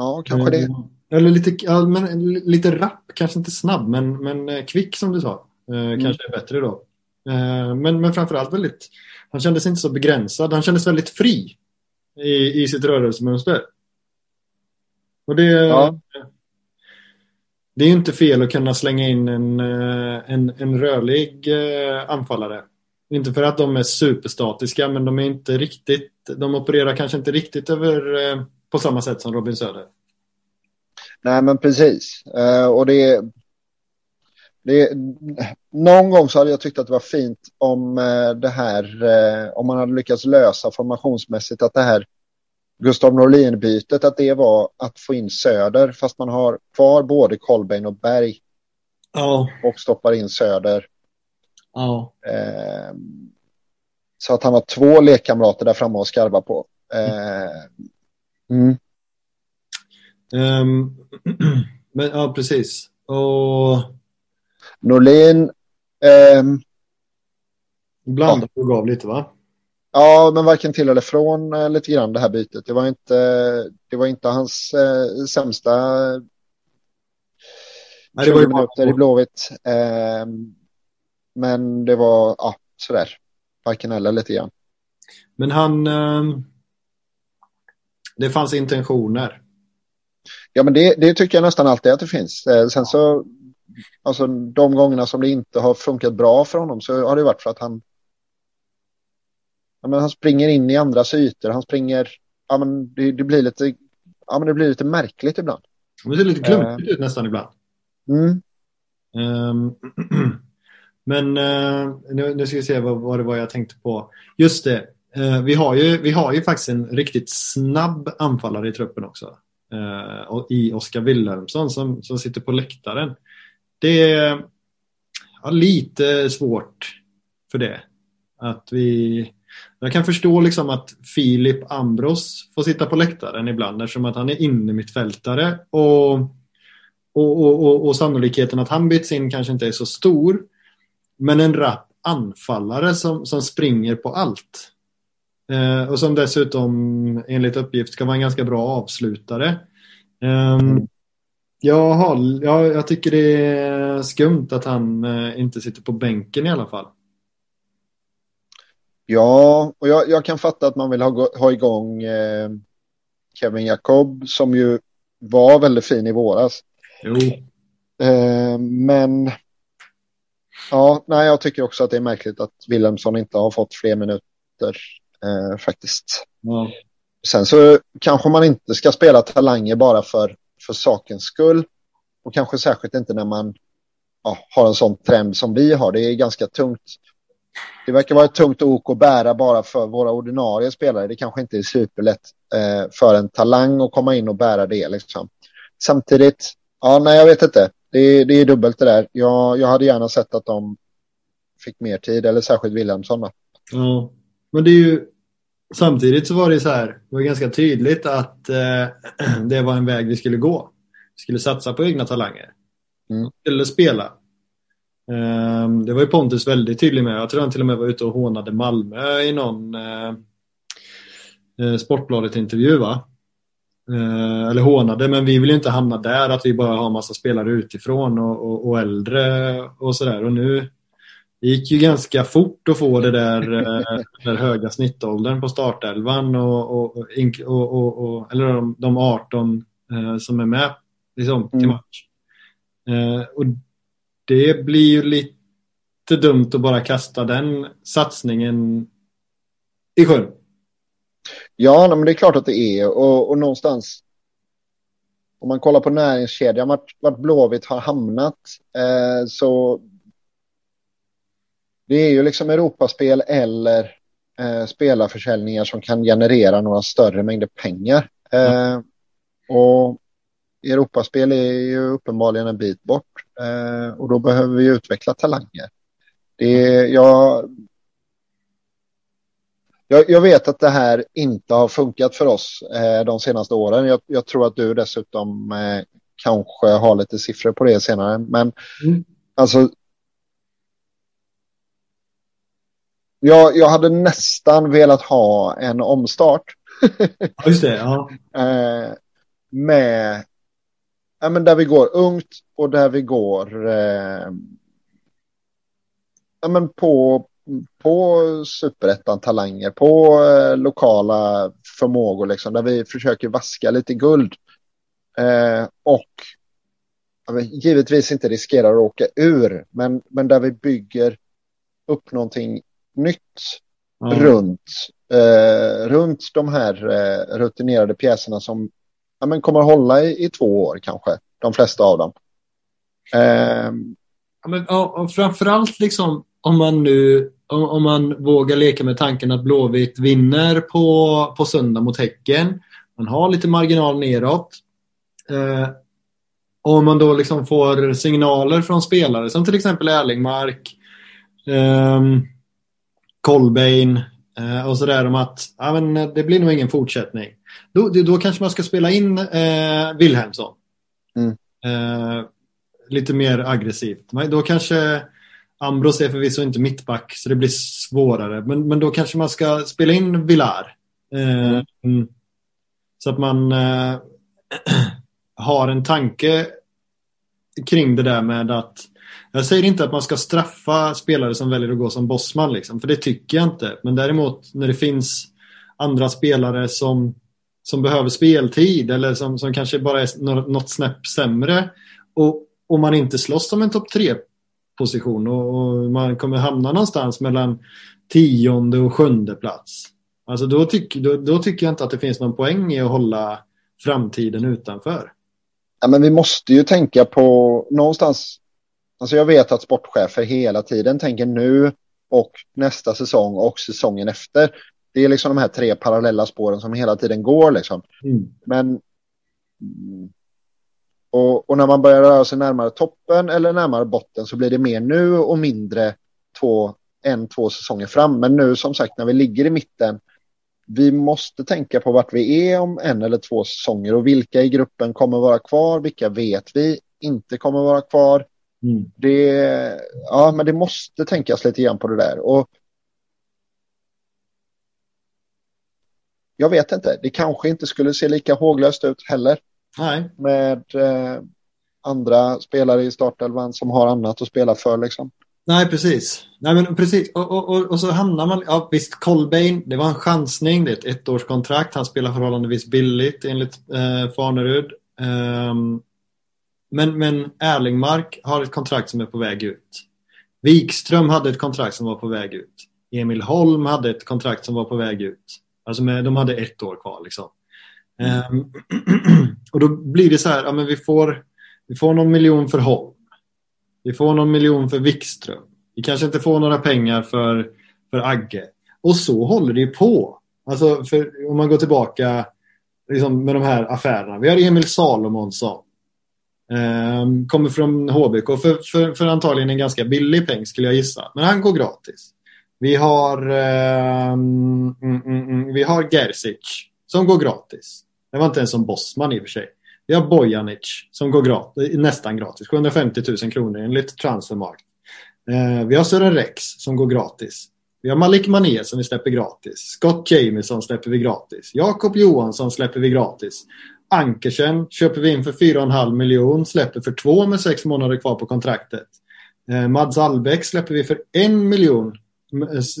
Ja, kanske det. Mm. Eller lite, ja, men, lite rapp, kanske inte snabb, men, men eh, kvick som du sa. Eh, Kanske är bättre då. Eh, men, men framförallt väldigt, han kändes inte så begränsad. Han kändes väldigt fri i, i sitt rörelsemönster. Och det, Ja. det är ju inte fel att kunna slänga in en, eh, en, en rörlig anfallare. Inte för att de är superstatiska, men de är inte riktigt, de opererar kanske inte riktigt över på samma sätt som Robin Söder. Nej, men precis. Eh, och det, det Någon gång så hade jag tyckt att det var fint om eh, det här, eh, om man hade lyckats lösa formationsmässigt att det här Gustav Norlin-bytet, att det var att få in Söder, fast man har kvar både Kolbeinn och Berg Ja. och stoppar in Söder. Ja. Så att han har två lekkamrater där framme att skarva på. Eh, mm. Ehm, *clears throat* men ja, precis. Och Norlin, ehm, ibland ja. gav lite va? ja, men varken till eller från eh, lite grann det här bytet. Det var inte, det var inte hans eh, sämsta Nej, det var ju 20 minuter i Blåvitt. Ehm, men det var, ja, sådär. Varken eller lite grann. Men han... det fanns intentioner. Ja, men det, det tycker jag nästan alltid att det finns. Eh, sen så, alltså de gångerna som det inte har funkat bra för honom så har det varit för att han ja, men han springer in i andras ytor. Han springer, ja men det, det blir lite, ja men det blir lite märkligt ibland. Det ser lite klumpigt ut nästan ibland. Mm. Ehm, *clears throat* men eh, nu, nu ska vi se vad, vad det var jag tänkte på. Just det, eh, Eh, vi, har ju, vi har ju faktiskt en riktigt snabb anfallare i truppen också. Eh, och I Oskar Wilhelmsson som, som sitter på läktaren. Det är ja, lite svårt för det. Att vi, jag kan förstå liksom att Filip Ambros får sitta på läktaren ibland eftersom att han är inne mittfältare och, och, och, och, och sannolikheten att han byts in kanske inte är så stor. Men en rapp anfallare som, som springer på allt. Eh, och som dessutom enligt uppgift ska vara en ganska bra avslutare. Um, jag, har, jag, jag tycker det är skumt att han eh, inte sitter på bänken i alla fall. Ja, och jag, jag kan fatta att man vill ha, ha igång eh, Kevin Jacob som ju var väldigt fin i våras. Jo. Eh, men ja, nej, jag tycker också att det är märkligt att Wilhelmsson inte har fått fler minuter eh, faktiskt. Ja. Sen så kanske man inte ska spela talanger bara för, för sakens skull. Och kanske särskilt inte när man ja, har en sån trend som vi har. Det är ganska tungt. Det verkar vara ett tungt ok att bära bara för våra ordinarie spelare. Det kanske inte är superlätt eh, för en talang att komma in och bära det. Liksom. Samtidigt, ja, nej, jag vet inte. Det, det är dubbelt det där. Jag, jag hade gärna sett att de fick mer tid, eller särskilt Wilhelmsson. Då. Men det är ju samtidigt så var det så här, det var ganska tydligt att eh, *clears throat* det var en väg vi skulle gå. Vi skulle satsa på egna talanger. Mm. Eller spela. Um, det var ju Pontus väldigt tydlig med. Jag tror han till och med var ute och hånade Malmö i någon uh, uh, Sportbladet-intervju va? Uh, eller hånade, men vi vill ju inte hamna där att vi bara har massa spelare utifrån och, och, och äldre och sådär. Och nu det gick ju ganska fort att få det där, uh, där höga snittåldern på startelvan och, och, och, och eller de, de 18 som är med liksom, till Mm. match. och det blir ju lite dumt att bara kasta den satsningen i sjön. Ja, men det är klart att det är. Och, och någonstans, om man kollar på näringskedjan, vart, vart Blåvitt har hamnat, eh, så det är ju liksom Europaspel eller eh, spelarförsäljningar som kan generera några större mängder pengar. Eh, och Europaspel är ju uppenbarligen en bit bort eh, och då behöver vi utveckla talanger. Det är, jag, jag, jag, vet att det här inte har funkat för oss eh, de senaste åren. Jag, jag, tror att du dessutom eh, kanske har lite siffror på det senare. Men mm. alltså. Jag, jag hade nästan velat ha en omstart. Just det, ja. *laughs* eh, med ja, men där vi går ungt och där vi går eh, ja, men på, på superettan talanger, på eh, lokala förmågor, liksom, där vi försöker vaska lite guld. Eh, och ja, givetvis inte riskerar att åka ur, men, men där vi bygger upp någonting nytt ja. runt, eh, runt de här eh, rutinerade pjäserna som ja, men kommer hålla i, i två år kanske, de flesta av dem. Eh, ja, men, och, och framförallt liksom om man nu om, om, man vågar leka med tanken att Blåvitt vinner på, på söndag mot Häcken. Man har lite marginal neråt. Eh, om man då liksom får signaler från spelare som till exempel Erlingmark, eh, Kolbein eh, och sådär om att ja, men det blir nog ingen fortsättning. Då, då kanske man ska spela in eh, Wilhelmsson. Mm. Eh, lite mer aggressivt. Då kanske Ambros är förvisso inte mittback så det blir svårare. Men, men då kanske man ska spela in Villar. Eh, mm. Så att man eh, *clears throat* har en tanke kring det där med att jag säger inte att man ska straffa spelare som väljer att gå som bossman, liksom, för det tycker jag inte. Men däremot när det finns andra spelare som, som behöver speltid eller som, som kanske bara är något snäpp sämre och, och man inte slåss om en topp tre position och, och, man kommer hamna någonstans mellan tionde och sjunde plats. Alltså då, tyck, då, då tycker jag inte att det finns någon poäng i att hålla framtiden utanför. Ja, men vi måste ju tänka på någonstans. Alltså jag vet att sportchefer hela tiden tänker nu och nästa säsong och säsongen efter. Det är liksom de här tre parallella spåren som hela tiden går liksom. Mm. Men och, och, när man börjar röra sig närmare toppen eller närmare botten så blir det mer nu och mindre två en, två säsonger fram. Men nu som sagt när vi ligger i mitten, vi måste tänka på vart vi är om en eller två säsonger och vilka i gruppen kommer vara kvar, vilka vet vi inte kommer vara kvar. Mm. Det, ja, men det måste tänkas lite grann på det där. Och jag vet inte, det kanske inte skulle se lika håglöst ut heller. Nej. Med eh, andra spelare i startelvan som har annat att spela för liksom. Nej, precis. Nej, men precis. Och, och, och, och så hamnar man... Ja, visst, Colbain, det var en chansning. Det är ett ettårskontrakt. Han spelar förhållandevis billigt enligt eh, Fanerud. Um, men, men Erlingmark har ett kontrakt som är på väg ut. Wikström hade ett kontrakt som var på väg ut. Emil Holm hade ett kontrakt som var på väg ut. Alltså med, de hade ett år kvar liksom. Mm. Um, *clears throat* och då blir det så här, ja men vi får, vi får någon miljon för Holm. Vi får någon miljon för Wikström. Vi kanske inte får några pengar för, för Agge. Och så håller det ju på. Alltså för, om man går tillbaka liksom, med de här affärerna. Vi har Emil Salomonsson. Um, kommer från HBK för, för, för, antagligen en ganska billig peng skulle jag gissa. Men han går gratis. Vi har, um, mm, mm, vi har Gersic som går gratis. Det var inte ens som Bosman i och för sig. Vi har Bojanic som går gratis, nästan gratis. 750 000 kronor enligt Transfermarkt. Uh, vi har Sören Rex som går gratis. Vi har Malik Mané som vi släpper gratis. Scott Jamison släpper vi gratis. Jakob Johansson släpper vi gratis. Ankersen köper vi in för 4,5 miljon, släpper för 2 med 6 månader kvar på kontraktet. Eh, Mads Albeck släpper vi för 1 miljon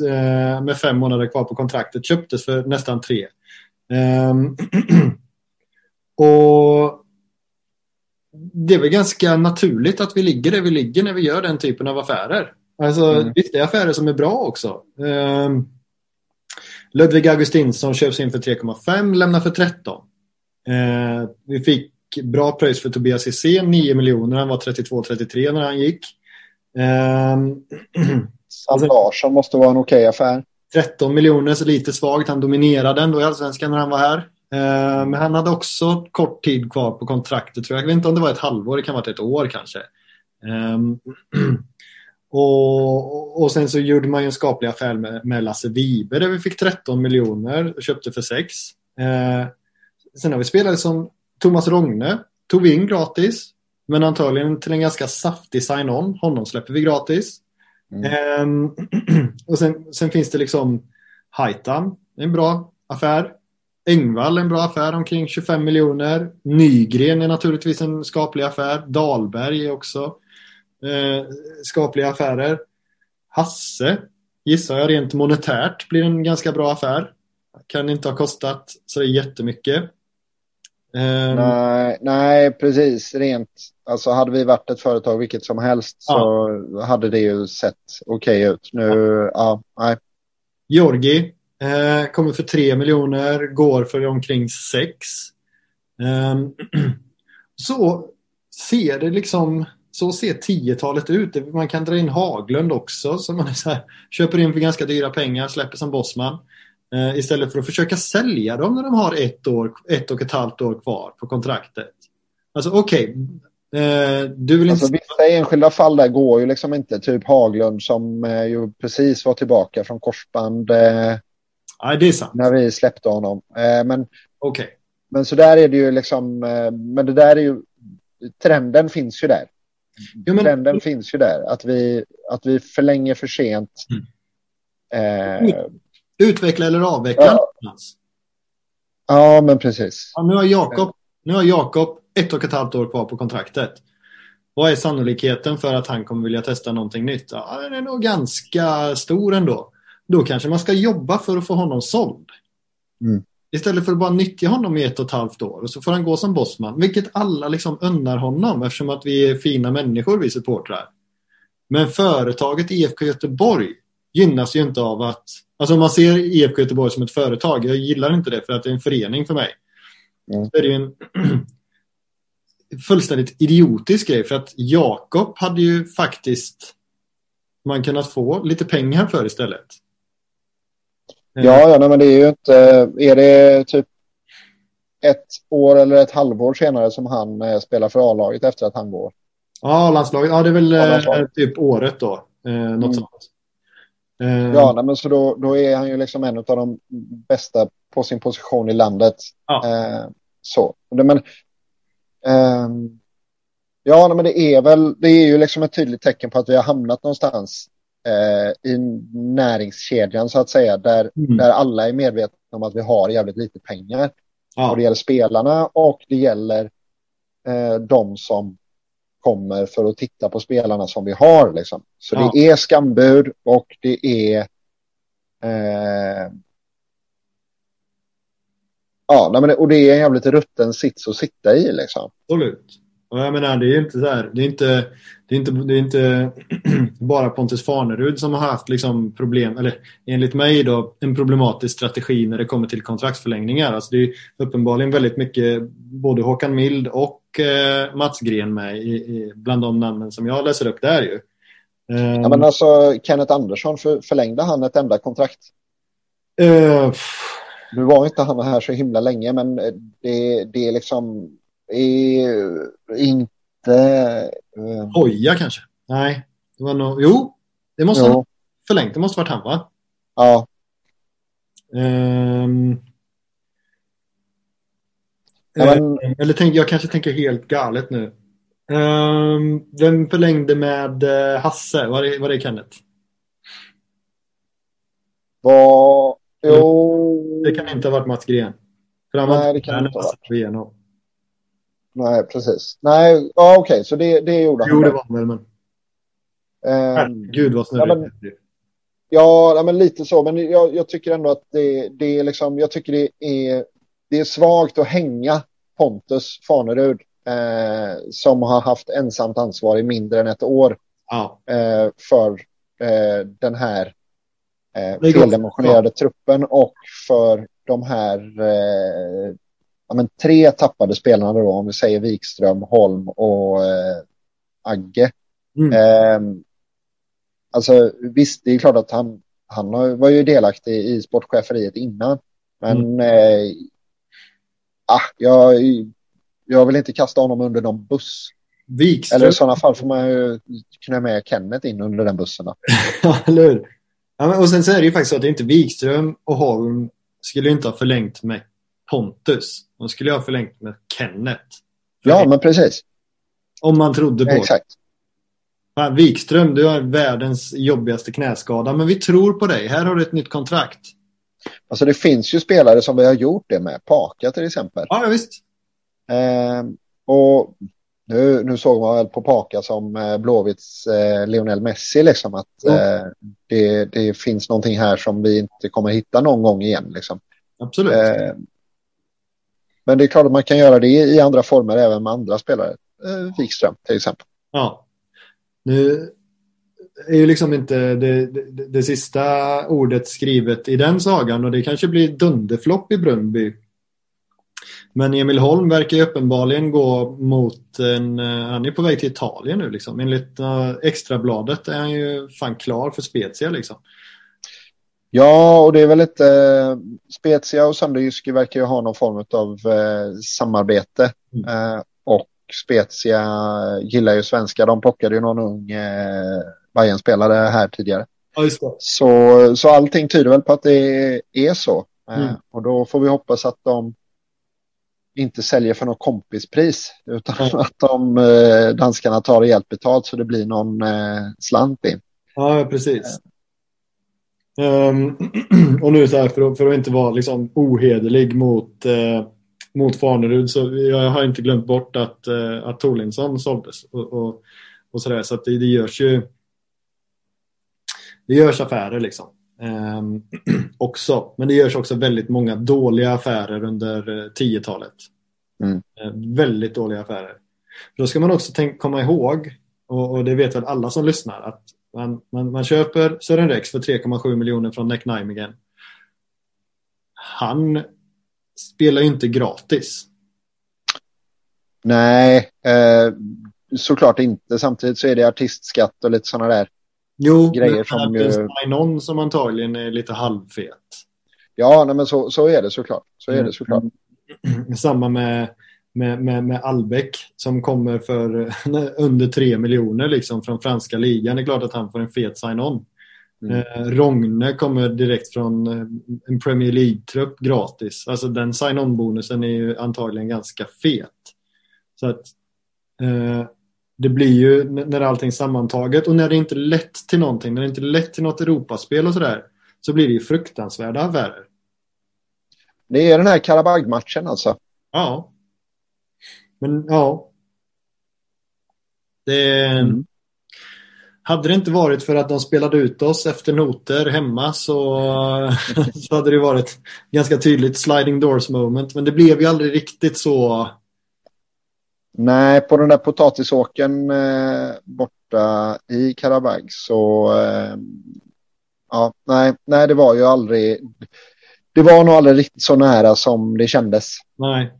eh, med 5 månader kvar på kontraktet, köptes för nästan 3. Eh, *clears throat* och det är väl ganska naturligt att vi ligger där vi ligger när vi gör den typen av affärer. Alltså, mm. Visst, det är affärer som är bra också. Eh, Ludvig Augustinsson köps in för 3,5, lämnar för 13. Eh, vi fick bra pröjs för Tobias Hysén, 9 miljoner. Han var 32-33 när han gick. *clears throat* Eh, Sam Larsson måste vara en okej okay affär. 13 miljoner, så lite svagt. Han dominerade ändå i Allsvenskan när han var här. Eh, men han hade också kort tid kvar på kontraktet tror jag. Jag vet inte om det var ett halvår, det kan ha varit ett år kanske. Um, *clears throat* och, och sen så gjorde man ju en skaplig affär med, med Lasse Vibe där vi fick 13 miljoner och köpte för 6. Sen har vi spelare som Thomas Rogne, tog vi in gratis. Men antagligen till en ganska saftig sign-on. Honom släpper vi gratis. Mm. Um, *clears throat* och sen, sen, finns det liksom Haitam, en bra affär. Engvall en bra affär, omkring 25 miljoner. Nygren är naturligtvis en skaplig affär. Dalberg är också eh, skapliga affärer. Hasse gissar jag rent monetärt blir en ganska bra affär. Kan inte ha kostat så jättemycket. Um, nej, nej, precis. Rent, alltså hade vi varit ett företag vilket som helst ja. så hade det ju sett okej okay ut. Nu, ja, ja nej. Georgi eh, kommer för tre miljoner, går för omkring sex. Um, *clears throat* så ser det liksom, så ser tiotalet ut. Man kan dra in Haglund också som man här, köper in för ganska dyra pengar, släpper som bossman. Eh, istället för att försöka sälja dem när de har ett, år, ett och ett halvt år kvar på kontraktet. Alltså okej, okay, eh, du vill alltså, inte... Vissa enskilda fall där går ju liksom inte. Typ Haglund som eh, ju precis var tillbaka från korsband. Eh, ja, det är sant. När vi släppte honom. Eh, men, okay. men så där är det ju liksom, men det där är ju, trenden finns ju där. Jo, men... Trenden finns ju där, att vi, att vi förlänger för sent. Mm. Eh, Utveckla eller avveckla. Ja, ja men precis. Ja, nu har Jakob nu har Jakob ett och ett halvt år kvar på kontraktet. Vad är sannolikheten för att han kommer vilja testa någonting nytt? Ja, den är nog ganska stor ändå. Då kanske man ska jobba för att få honom såld. Mm. Istället för att bara nyttja honom i ett och ett halvt år och så får han gå som bossman. Vilket alla liksom unnar honom eftersom att vi är fina människor, vi supportrar. Men företaget IFK Göteborg gynnas ju inte av att Alltså om man ser IFK Göteborg som ett företag, jag gillar inte det för att det är en förening för mig. Mm. Så är det en *clears throat* fullständigt idiotisk grej för att Jakob hade ju faktiskt man kunnat få lite pengar för istället. Ja, ja nej, men det är ju inte, är det typ ett år eller ett halvår senare som han eh, spelar för A-laget efter att han går? Ja, landslaget, ja det är väl eh, typ året då, eh, något mm. sånt. Eh, ja, nej, men så då, då är han ju liksom en av de bästa på sin position i landet. Ja. Eh, så. Men, eh, ja, men det är väl, det är ju liksom ett tydligt tecken på att vi har hamnat någonstans eh, i näringskedjan så att säga, där, mm. där alla är medvetna om att vi har jävligt lite pengar. Ja. Och det gäller spelarna och det gäller eh, de som kommer för att titta på spelarna som vi har. Liksom. Så ja. det är skambud och det är eh, Ja, men, och det är en jävligt rutten sits att sitta i liksom. Absolut. Och jag menar, det är inte så här, det är inte, det är inte, det är inte *clears throat* bara Pontus Farnerud som har haft liksom problem, eller enligt mig då, en problematisk strategi när det kommer till kontraktsförlängningar. Alltså det är uppenbarligen väldigt mycket både Håkan Mild och Mats Gren med i, i, bland de namnen som jag läser upp där ju. Ja, men alltså Kenneth Andersson, för, förlängde han ett enda kontrakt? Uh, nu var inte han här så himla länge, men det, det är liksom är inte... Uh... Hoja kanske? Nej, det var nog... Jo, det måste jo. han förlängt. Det måste varit han, va? Ja. Um... Men... Eller tänk, jag kanske tänker helt galet nu. Um, vem förlängde med uh, Hasse? Var det, var det Kenneth? Var... Jo... Det kan inte ha varit Mats Gren. För han Nej, det kan inte ha varit. Igenom. Nej, precis. Nej, ja, okej, okay, så det, det gjorde han. Jo, det var han väl, men... Um, Gud vad snurrigt. Ja, men, ja, men lite så. Men jag, jag, tycker ändå att det, det är liksom, jag tycker det är, det är svagt att hänga Pontus Fanerud eh, som har haft ensamt ansvar i mindre än ett år ja. eh, för eh, den här eh, feldimensionerade ja. truppen och för de här eh, ja, men tre tappade spelarna då, om vi säger Wikström, Holm och eh, Agge. Mm. Eh, alltså visst, det är klart att han, han var ju delaktig i sportcheferiet innan, men mm. Ah, jag, jag vill inte kasta honom under någon buss. Wikström. Eller i sådana fall får man ju kunna med Kenneth in under den bussen. *laughs* Ja, eller hur? Ja, men, och sen så är det ju faktiskt så att det inte Wikström och Holm skulle inte ha förlängt med Pontus. De skulle ha förlängt med Kenneth. Ja, men precis. Om man trodde på Exakt. det. Wikström, du har världens jobbigaste knäskada, men vi tror på dig. Här har du ett nytt kontrakt. Alltså det finns ju spelare som vi har gjort det med. Paka till exempel. Ja, visst. Eh, och nu, nu såg man väl på Paka som eh, Blåvitts eh, Lionel Messi, liksom att eh, det, det finns någonting här som vi inte kommer hitta någon gång igen. Liksom. Absolut. Eh, men det är klart att man kan göra det i andra former även med andra spelare. Eh, Wikström till exempel. Ja. Nu är ju liksom inte det, det, det, sista ordet skrivet i den sagan och det kanske blir dunderflopp i Brunnby. Men Emil Holm verkar ju uppenbarligen gå mot en... Eh, han är på väg till Italien nu liksom. Enligt uh, extrabladet är han ju fan klar för Spezia liksom. Ja, och det är väl lite eh, Spezia och Sandöjyski verkar ju ha någon form av eh, samarbete. Mm. Eh, och Spezia gillar ju svenskar. De plockade ju någon ung eh, Bayern-spelare här tidigare. Ja, så, så allting tyder väl på att det är så. Eh, mm. Och då får vi hoppas att de inte säljer för något kompispris utan mm. att de eh, danskarna tar rejält betalt så det blir någon eh, slant in. Ja, precis. Um, *clears throat* och nu så här, för, att, för att inte vara liksom ohederlig mot, uh, mot Farnerud så jag har inte glömt bort att, uh, att Torlinsson såldes och, och, och sådär så att det, det görs ju det görs affärer liksom um, *clears throat* också men det görs också väldigt många dåliga affärer under uh, 10-talet mm. uh, väldigt dåliga affärer då ska man också tänka, komma ihåg och, och det vet väl alla som lyssnar att man, man, man köper Sören Rex för 3,7 miljoner från Neck Nijmegen. Han spelar ju inte gratis. Nej, eh, såklart inte. Samtidigt så är det artistskatt och lite sådana där jo, grejer som. Jo, någon som antagligen är lite halvfet. Ja, nej, men så, så är det såklart. Så är det såklart. *clears throat* Samma med med, med, med Albeck som kommer för *laughs* under 3 miljoner liksom från franska ligan. Det är klart att han får en fet sign-on. Mm. Eh, Rogne kommer direkt från eh, en Premier League-trupp gratis. Alltså den sign-on-bonusen är ju antagligen ganska fet. Så att eh, det blir ju när allting sammantaget och när det inte lett till någonting, när det inte lett till något Europaspel och sådär, så blir det ju fruktansvärda affärer. Det är den här Karabag-matchen alltså? Ja. Men ja. Det... Mm. Hade det inte varit för att de spelade ut oss efter noter hemma så, *laughs* så hade det varit ganska tydligt sliding doors moment. Men det blev ju aldrig riktigt så. Nej, på den där potatisåken eh, borta i Karabag så eh, ja, nej, nej, det var ju aldrig. Det var nog aldrig riktigt så nära som det kändes. Nej.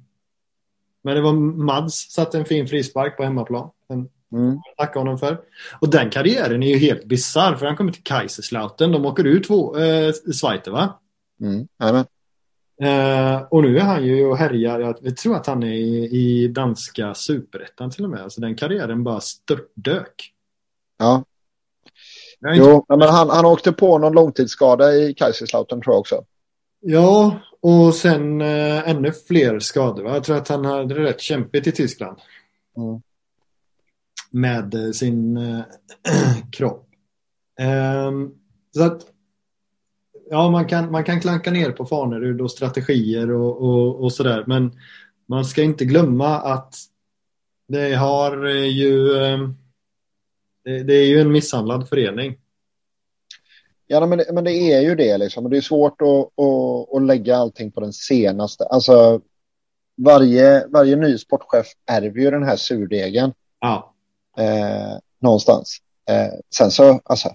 Men det var Mads satte en fin frispark på hemmaplan. En Mm. Tacka honom för. Och den karriären är ju helt bisarr för han kommer till Kaiserslautern. De åker ut två, eh, Zweite va? Mm. Eh, och nu är han ju och härjar. Jag tror att han är i, i danska superettan till och med. Alltså den karriären bara störtdök. Ja. Jo, men han, han åkte på någon långtidsskada i Kaiserslautern tror jag också. Ja, och sen eh, ännu fler skador. Va? Jag tror att han hade rätt kämpigt i Tyskland. Mm med eh, sin *clears throat* kropp. Ähm, så att, ja, man kan, man kan klanka ner på Fanerud och strategier och, och, och sådär, men man ska inte glömma att det har ju det, det är ju en misshandlad förening. Ja, men, men det är ju det liksom. Det är svårt att, att, att lägga allting på den senaste. Alltså, varje, varje ny sportchef ärver ju den här surdegen. Ja eh, någonstans. Eh, sen så, alltså,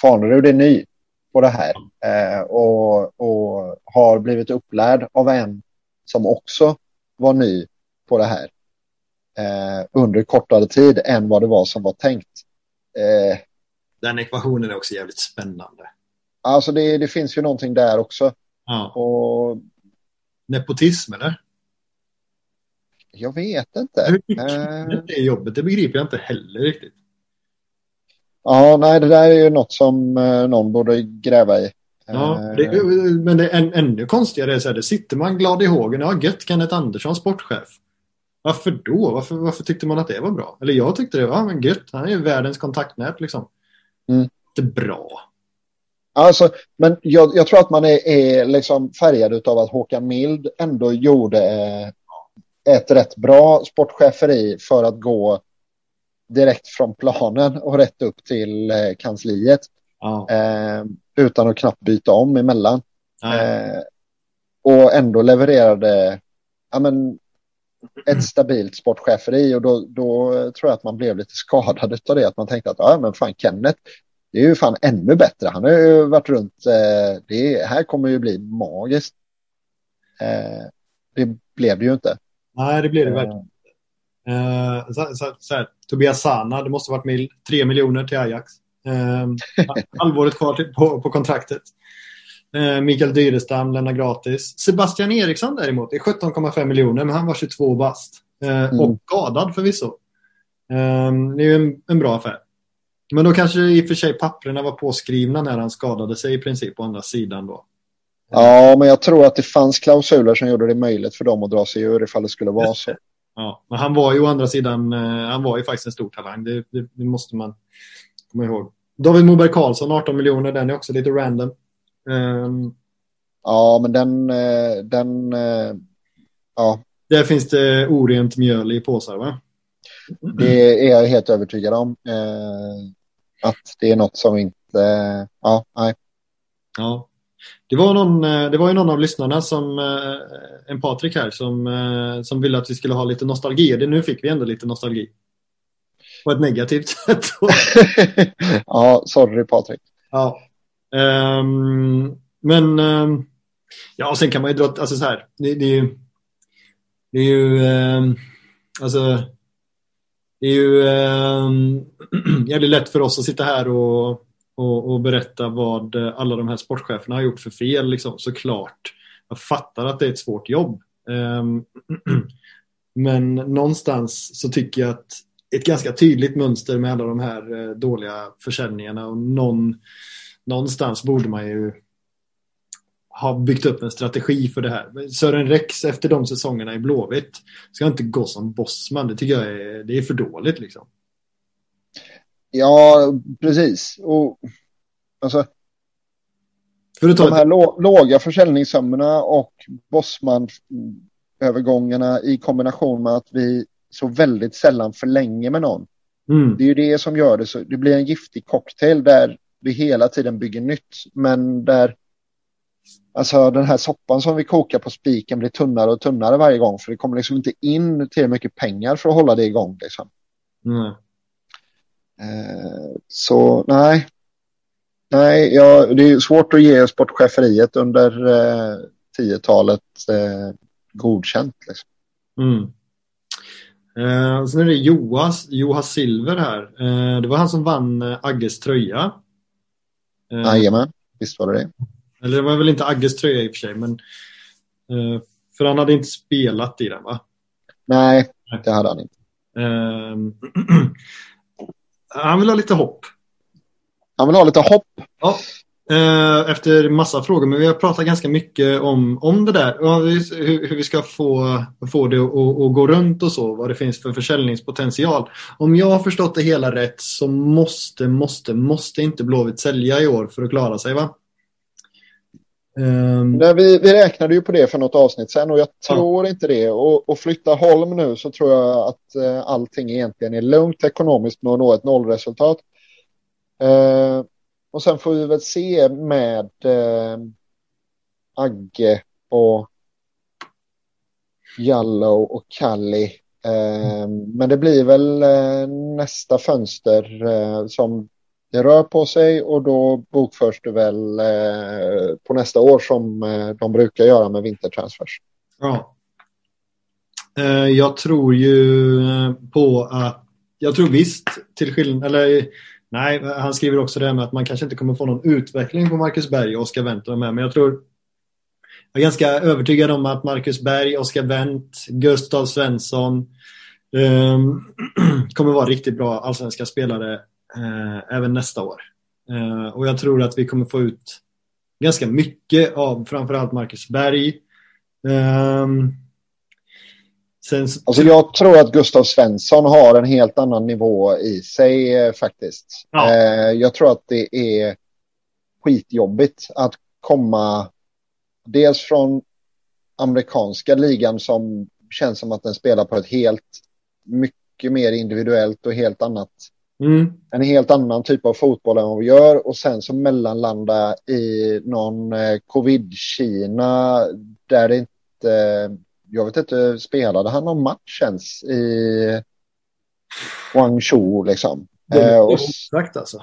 Fanerud är ny på det här eh, och, och har blivit upplärd av en som också var ny på det här eh, under kortare tid än vad det var som var tänkt. Eh, Den ekvationen är också jävligt spännande. Alltså det, det finns ju någonting där också. Ja. Och... Nepotism eller? Jag vet inte. Hur det jobbet, det begriper jag inte heller riktigt. Ja, nej, det där är ju något som uh, någon borde gräva i. Ja, eh, det, men det är en, ännu konstigare är så här, det sitter man glad i hågen. Ja, gött Kenneth Andersson, sportchef. Varför då? Varför, varför tyckte man att det var bra? Eller jag tyckte det var men gött. Han är ju världens kontaktnät liksom. Mm. Det är bra. Alltså, men jag, jag tror att man är, är liksom färgad av att Håkan Mild ändå gjorde eh, ett rätt bra sportcheferi för att gå direkt från planen och rätt upp till eh, kansliet. Ja. Eh, utan att knappt byta om emellan. Eh, och ändå levererade ja, men, ett stabilt sportcheferi och då, då tror jag att man blev lite skadad av det. Att man tänkte att ja, men fan Kenneth, det är ju fan ännu bättre. Han har ju varit runt, eh, det här kommer ju bli magiskt. Eh, det blev det ju inte. Nej, det blir det uh, verkligen. Uh, så, så, så här, Tobias Sana, det måste varit mil, 3 miljoner till Ajax. Uh, halvåret kvar till, på, på kontraktet. Uh, Mikael Dyrestam lämnar gratis. Sebastian Eriksson däremot det är 17,5 miljoner, men han var 22 bast. Uh, mm. Och skadad förvisso. Uh, det är ju en, en, bra affär. Men då kanske i och för sig papperna var påskrivna när han skadade sig i princip på andra sidan då. Ja, men jag tror att det fanns klausuler som gjorde det möjligt för dem att dra sig ur ifall det skulle vara så. Ja, men han var ju å andra sidan, eh, han var ju faktiskt en stor talang. Det, det, det måste man komma ihåg. David Moberg Karlsson, 18 miljoner, den är också lite random. Um, ja, men den, eh, den, eh, ja. Där finns det orent mjöl i påsar, va? Det är jag helt övertygad om. Eh, att det är något som inte, ja, nej. Ja, det var, någon, eh, det var ju någon av lyssnarna som, eh, en Patrik här, som, eh, som ville att vi skulle ha lite nostalgi. Det, nu fick vi ändå lite nostalgi. På ett negativt *laughs* sätt. *laughs* ja, sorry Patrik. Ja. Um, men um, ja, sen kan man ju dra, alltså så här, det, det är ju, det är ju, um, alltså, det är ju um, *clears throat* jävligt lätt för oss att sitta här och och, och, berätta vad eh, alla de här sportcheferna har gjort för fel. Liksom. Såklart, jag fattar att det är ett svårt jobb. Ehm, *clears throat* men någonstans så tycker jag att ett ganska tydligt mönster med alla de här eh, dåliga försäljningarna och någon, någonstans borde man ju ha byggt upp en strategi för det här. Sören Rex efter de säsongerna i Blåvitt ska inte gå som bossman. Det tycker jag är, det är för dåligt liksom. Ja, precis. Och, alltså, de här låga försäljningssummorna och bossman-övergångarna i kombination med att vi så väldigt sällan förlänger med någon. Mm. Det är ju det som gör det så. Det blir en giftig cocktail där vi hela tiden bygger nytt, men där Alltså den här soppan som vi kokar på spiken blir tunnare och tunnare varje gång för det kommer liksom inte in till mycket pengar för att hålla det igång. Liksom. Mm. Eh, så nej. Nej, ja, det är svårt att ge sportcheferiet under eh, 10-talet eh, godkänt. Liksom. Mm. Eh, sen är det Johas, Johas Silver här. Eh, det var han som vann eh, Agges tröja. Eh, Jajamän, visst var det det. Eller det var väl inte Agges tröja i och för sig, men för han hade inte spelat i den va? Nej, det hade han inte. *clears throat* Han vill ha lite hopp. Han vill ha lite hopp? Ja. Eh, efter massa frågor, men vi har pratat ganska mycket om, om det där. Hur, hur vi ska få, få det att, att gå runt och så, vad det finns för försäljningspotential. Om jag har förstått det hela rätt så måste, måste, måste inte Blåvitt sälja i år för att klara sig va? Um... Nej, vi, vi räknade ju på det för något avsnitt sen och jag tror ja. inte det. Och, och flytta Holm nu så tror jag att uh, allting egentligen är lugnt ekonomiskt med att nå ett nollresultat. Uh, och sen får vi väl se med uh, Agge och Jallow och Kalli. Mm. Men det blir väl nästa fönster som det rör på sig och då bokförs det väl eh, på nästa år som eh, de brukar göra med vintertransfers. Ja. Eh, jag tror ju eh, på att, jag tror visst till skillnad, eller nej, han skriver också det här med att man kanske inte kommer få någon utveckling på Marcus Berg och Oskar Wendt med, men jag tror jag är ganska övertygad om att Marcus Berg, Oskar Wendt, Gustav Svensson ehm, *clears throat* kommer vara riktigt bra allsvenska spelare eh, även nästa år. Eh, och jag tror att vi kommer få ut ganska mycket av framförallt Marcus Berg. Um, sen... alltså jag tror att Gustav Svensson har en helt annan nivå i sig eh, faktiskt. Ja. Eh, jag tror att det är skitjobbigt att komma dels från amerikanska ligan som känns som att den spelar på ett helt mycket mer individuellt och helt annat Mm. En helt annan typ av fotboll än vad vi gör och sen så mellanlanda i någon eh, covid-Kina där det inte, jag vet inte, spelade han någon match ens i Guangzhou liksom? Det är eh, exakt alltså.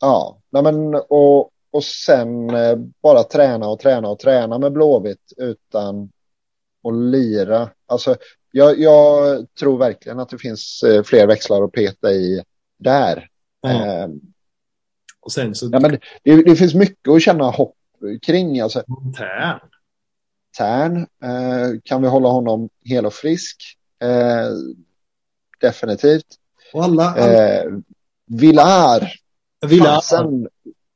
Ja, nej men och, och sen eh, bara träna och träna och träna med Blåvitt utan att lira. Alltså jag, jag, tror verkligen att det finns eh, fler växlar att peta i där. Ja. Eh, och sen så... Ja, men det, det, finns mycket att känna hopp kring. Alltså. Tärn. Tärn. Eh, kan vi hålla honom hel och frisk? Eh, definitivt. Och alla, alla... Eh, Villar. Villar. Sen,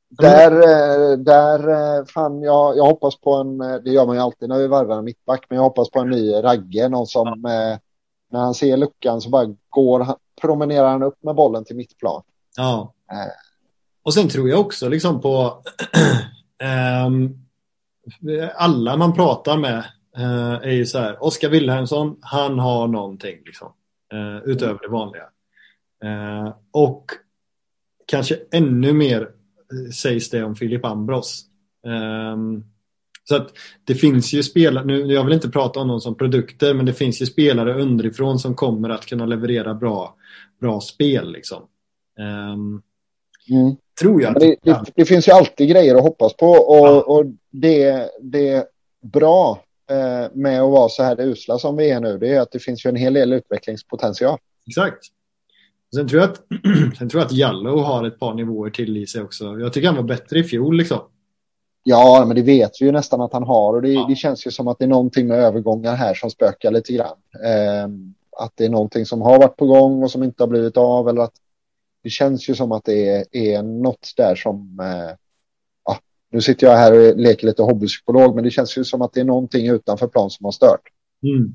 där, eh, där, eh, fan, jag, jag hoppas på en, det gör man ju alltid när vi varvar en mittback, men jag hoppas på en ny Ragge, någon som ja. när han ser luckan så bara går, promenerar han upp med bollen till mittplan. Ja. Eh. Och sen tror jag också liksom på um, *clears throat* alla man pratar med uh, är ju så här, Oskar Wilhelmsson, han har någonting liksom, uh, utöver det vanliga. Uh, och kanske ännu mer sägs det om Filip Ambros. Um, så att det finns ju spelare, nu, jag vill inte prata om dem som produkter, men det finns ju spelare underifrån som kommer att kunna leverera bra bra spel. Liksom. Um, mm. Tror jag. Det, det, det, finns ju alltid grejer att hoppas på och, ja. och det, det är bra eh, med att vara så här usla som vi är nu. Det är att det finns ju en hel del utvecklingspotential. Exakt. Sen tror jag att, *clears throat* sen tror jag att Jallo har ett par nivåer till i sig också. Jag tycker han var bättre i fjol liksom. Ja, men det vet vi ju nästan att han har och det, ja. det känns ju som att det är någonting med övergångar här som spökar lite grann. Eh, att det är någonting som har varit på gång och som inte har blivit av eller att det känns ju som att det är, är något där som eh, ja, nu sitter jag här och leker lite hobbypsykolog men det känns ju som att det är någonting utanför plan som har stört. Mm.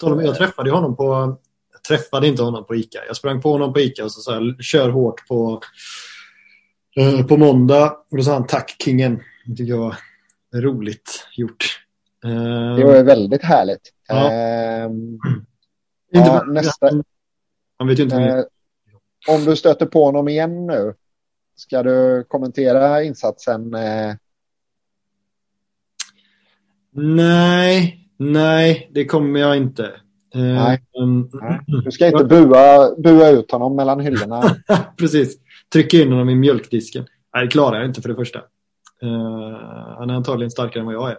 Jag träffade honom på jag träffade inte honom på Ica. Jag sprang på honom på Ica och så sa kör hårt på, eh, på måndag. Och då sa han tack kingen. Det tycker jag var roligt gjort. Det var väldigt härligt. Ja. Ehm, ja, nästa, han vet ju inte eh, om du stöter på honom igen nu, ska du kommentera insatsen? Eh? Nej, nej, det kommer jag inte. Eh, Nej. Du ska inte bua, bua ut honom mellan hyllorna. *laughs* Precis. Trycka in honom i mjölkdisken. Nej, det klarar jag inte för det första. Uh, han är antagligen starkare än vad jag är.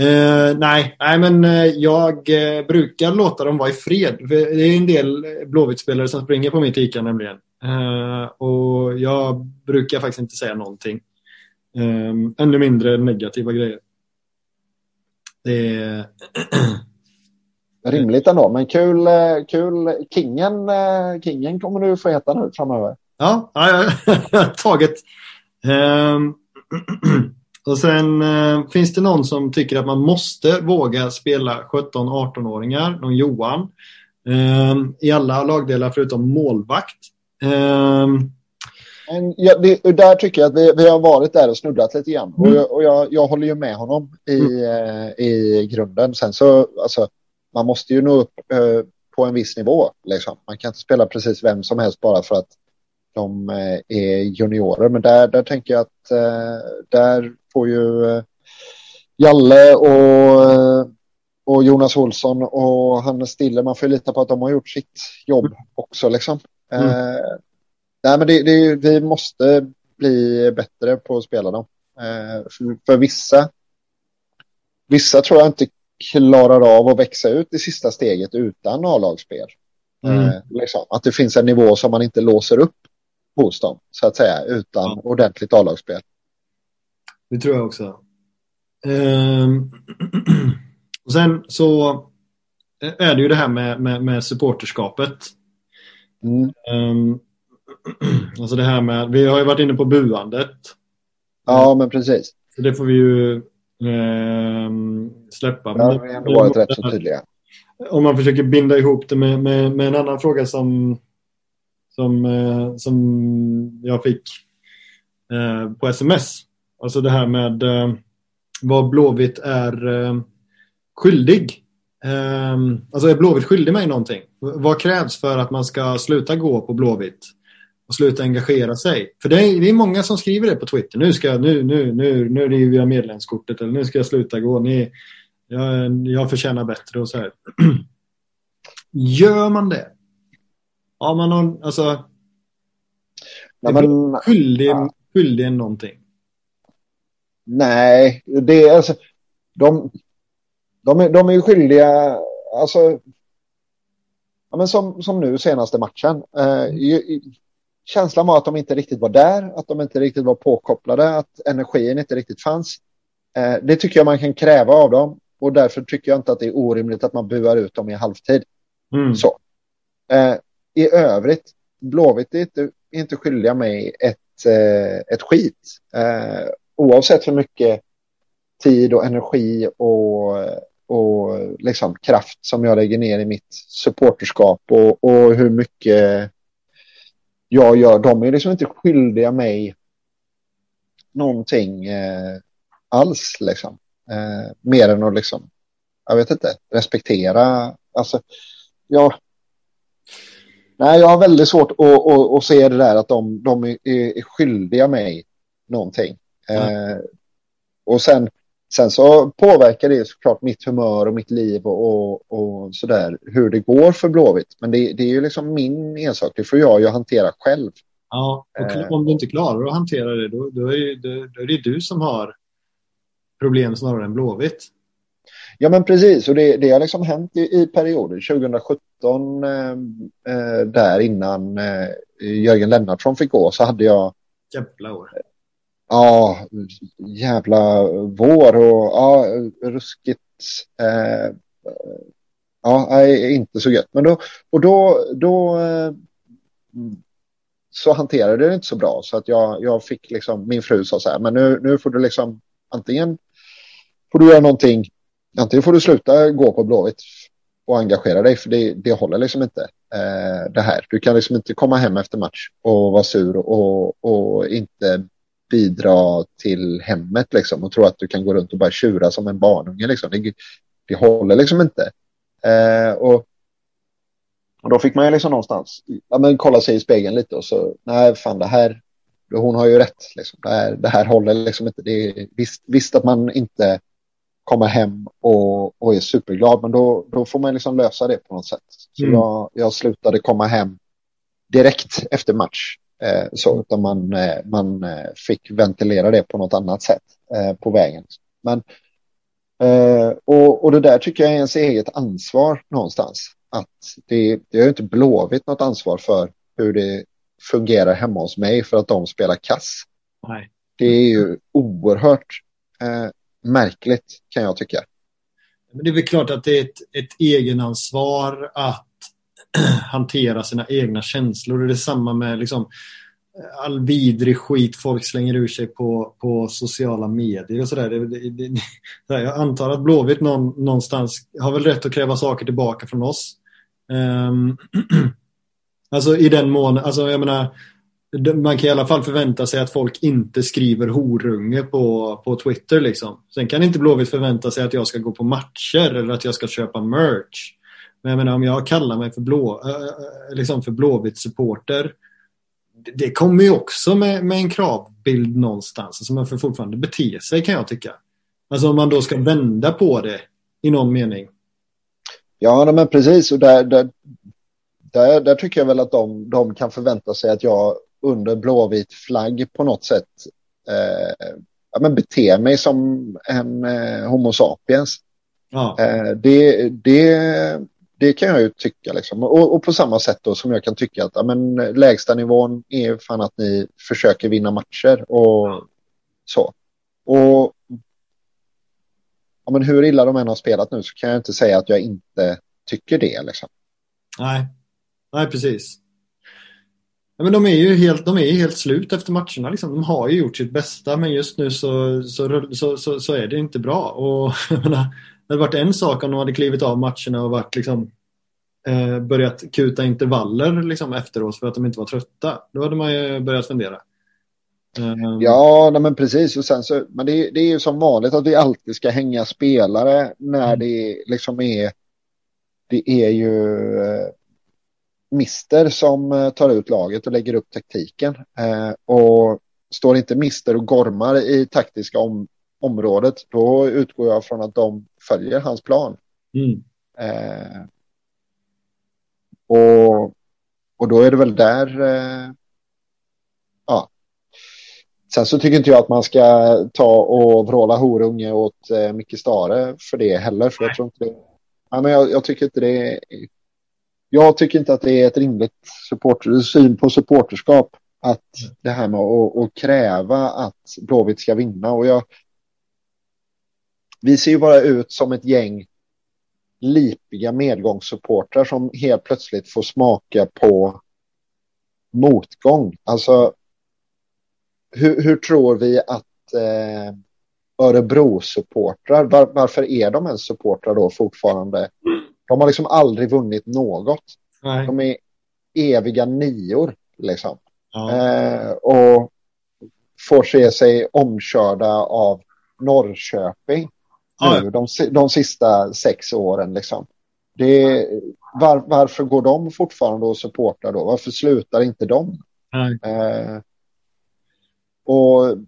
Uh, nej, nej, men uh, jag uh, brukar låta dem vara i fred. Det är en del Blåvitt-spelare som springer på mitt ICA nämligen. och jag brukar faktiskt inte säga någonting. ännu mindre negativa grejer. Det är... Rimligt ändå, men kul, kul. Kingen, Kingen kommer du få heta nu framöver. Ja, ja, ja *laughs* taget. Um, och sen uh, finns det någon som tycker att man måste våga spela 17-18-åringar, någon Johan, um, i alla lagdelar förutom målvakt. Um, Ja, det, där tycker jag att vi, vi har varit där och snuddat lite grann. Mm. Och, jag, och jag, jag, håller ju med honom i, mm. eh, i grunden. Sen så, alltså, man måste ju nå upp eh, på en viss nivå. Liksom. Man kan inte spela precis vem som helst bara för att de eh, är juniorer. Men där, där tänker jag att eh, där får ju eh, Jalle och, och Jonas Olsson och Hannes Stille, man får lita på att de har gjort sitt jobb också. Liksom. Mm. Eh, nej, men det, det, vi måste bli bättre på att spela dem. Eh, för, för vissa, vissa tror jag inte klarar av att växa ut i sista steget utan A-lagsspel. Mm. Eh, liksom. Att det finns en nivå som man inte låser upp hos dem, så att säga, utan ja. ordentligt A-lagsspel. Det tror jag också. Ehm. *clears throat* och sen så är det ju det här med, med, med supporterskapet. Mm. Ehm. *clears throat* alltså det här med, vi har ju varit inne på buandet. Ja, men precis. Så det får vi ju eh, släppa. Ja, vi har ändå varit rätt så tydliga. Om man försöker binda ihop det med, med, med en annan fråga som som, eh, som jag fick eh, på sms. Alltså det här med eh, vad Blåvitt är eh, skyldig. Ehm, alltså är Blåvitt skyldig mig någonting? Vad krävs för att man ska sluta gå på Blåvitt? och sluta engagera sig. För det är, det är många som skriver det på Twitter. Nu ska jag nu, nu, nu, nu river jag medlemskortet eller nu ska jag sluta gå. Ni, jag, jag förtjänar bättre och så här. *clears throat* Gör man det? Ja, man har alltså... Ja, men, skyldig, ja. skyldig någonting. Nej, det är alltså... De, de, är, de är skyldiga... Alltså... Ja, men som, som nu senaste matchen. Eh, känslan var att de inte riktigt var där, att de inte riktigt var påkopplade, att energin inte riktigt fanns. Eh, det tycker jag man kan kräva av dem och därför tycker jag inte att det är orimligt att man buar ut dem i halvtid. Mm. Så. Eh, i övrigt, Blåvitt är inte, inte skyldiga mig ett, eh, ett skit. Eh, oavsett hur mycket tid och energi och, och liksom kraft som jag lägger ner i mitt supporterskap och, och hur mycket jag gör. De är liksom inte skyldiga mig någonting eh, alls liksom. Eh, mer än att liksom, jag vet inte, respektera. Alltså, jag, Nej, jag har väldigt svårt att, att, att se det där att de, de är, är skyldiga mig någonting. Mm. Eh, och sen, sen så påverkar det såklart mitt humör och mitt liv och, och, och sådär hur det går för Blåvitt. Men det, det är ju liksom min ensak, det får jag ju hantera själv. Ja, och eh. om du inte klarar att hantera det då, då, är, det, då är det du som har problem snarare än Blåvitt. Ja men precis och det, det har liksom hänt i, i perioder. 2017 eh, eh, där innan eh, Jörgen Lennartsson fick gå så hade jag Jävla år. Ja, jävla vår och ja, ruskigt. Eh, Ja, inte så gött. Men då, och då, då eh, så hanterade det inte så bra. Så att jag, jag fick liksom, min fru sa så här, men nu, nu får du liksom antingen får du göra någonting, antingen får du sluta gå på Blåvitt och engagera dig, för det, det håller liksom inte eh, det här. Du kan liksom inte komma hem efter match och vara sur och, och inte bidra till hemmet liksom och tro att du kan gå runt och bara tjura som en barnunge liksom. Det, det håller liksom inte. Eh, och, och då fick man ju liksom någonstans ja, men kolla sig i spegeln lite och så nej fan det här hon har ju rätt liksom. det, här, det här håller liksom inte. Det är, visst, visst att man inte kommer hem och, och är superglad men då, då får man liksom lösa det på något sätt. Så mm. jag, jag slutade komma hem direkt efter match. Eh, så, utan man, eh, man eh, fick ventilera det på något annat sätt eh, på vägen. Men Eh, och, och det där tycker jag är ens eget ansvar någonstans. Att det, det har inte blåvit något ansvar för hur det fungerar hemma hos mig för att de spelar kass. Nej. Det är ju oerhört eh, märkligt kan jag tycka. Men det är väl klart att det är ett, ett egenansvar att *clears throat* hantera sina egna känslor. Det är detsamma med liksom, eh, all vidrig skit folk slänger ur sig på, på sociala medier och sådär. *laughs* Jag antar att Blåvitt någon, någonstans har väl rätt att kräva saker tillbaka från oss. Um, *clears throat* alltså i den mån, alltså jag menar, man kan i alla fall förvänta sig att folk inte skriver horunge på, på Twitter liksom. Sen kan inte Blåvitt förvänta sig att jag ska gå på matcher eller att jag ska köpa merch. Men jag menar om jag kallar mig för, blå, äh, liksom för Blåvitt supporter det kommer ju också med, med en kravbild någonstans. Alltså man får fortfarande bete sig kan jag tycka. Alltså om man då ska vända på det i någon mening. Ja, men precis. Och där, där, där, där tycker jag väl att de, de kan förvänta sig att jag under blåvit flagg på något sätt eh, ja, men beter mig som en eh, homo sapiens. Ja. Eh, det, det, det kan jag ju tycka. Liksom. Och, och, på samma sätt då som jag kan tycka att ja, men, lägsta nivån är fan att ni försöker vinna matcher och så. Och ja, men hur illa de än har spelat nu så kan jag inte säga att jag inte tycker det. Liksom. Nej, Nej precis. Ja, men de är ju helt, de är helt slut efter matcherna. Liksom. De har ju gjort sitt bästa men just nu så, så, så, så, så är det inte bra. Och, *laughs* menar, det hade varit en sak om de hade klivit av matcherna och varit liksom, eh, börjat kuta intervaller liksom, efteråt för att de inte var trötta. Då hade man ju börjat fundera. Um... Ja, men precis. Och sen så, men det, det är ju som vanligt att vi alltid ska hänga spelare när mm. det liksom är det är ju eh, Mister som eh, tar ut laget och lägger upp taktiken. Eh, och står inte Mister och gormar i taktiska om, området, då utgår jag från att de följer hans plan. Mm. Eh, och, och då är det väl där, eh, ja. Sen så tycker inte jag att man ska ta och vråla horunge åt eh, Micke Stare för det heller. För jag tror inte det, ja, men jag, jag tycker inte det är, jag tycker inte att det är ett rimligt supporter, syn på supporterskap att det här med att, att kräva att Blåvitt ska vinna och jag vi ser ju bara ut som ett gäng lipiga medgångssupportrar som helt plötsligt får smaka på motgång. Alltså, hur, hur tror vi att eh, Örebro-supportrar, var, varför är de ens supportrar då fortfarande? De har liksom aldrig vunnit något. Nej. De är eviga nior liksom. Ja. Eh, och får se sig omkörda av Norrköping ja. nu de, de sista sex åren. Liksom. Det, var, varför går de fortfarande och supportar då? Varför slutar inte de? Eh, och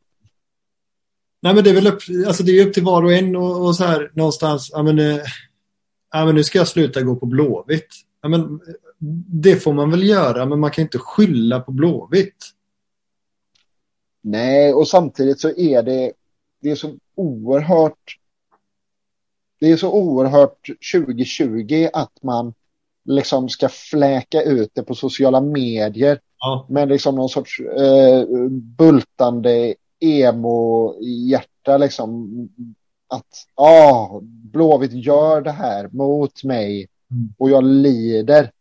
Nej men det är väl upp, alltså det är upp till var och en och, och så här någonstans, ja men, eh, ja men nu ska jag sluta gå på Blåvitt. Ja men det får man väl göra men man kan inte skylla på Blåvitt. Nej och samtidigt så är det, det är så oerhört det är så oerhört 2020 att man liksom ska fläka ut det på sociala medier ja. med liksom någon sorts eh, bultande emo-hjärta liksom att ah, Blåvitt gör det här mot mig mm. och jag lider.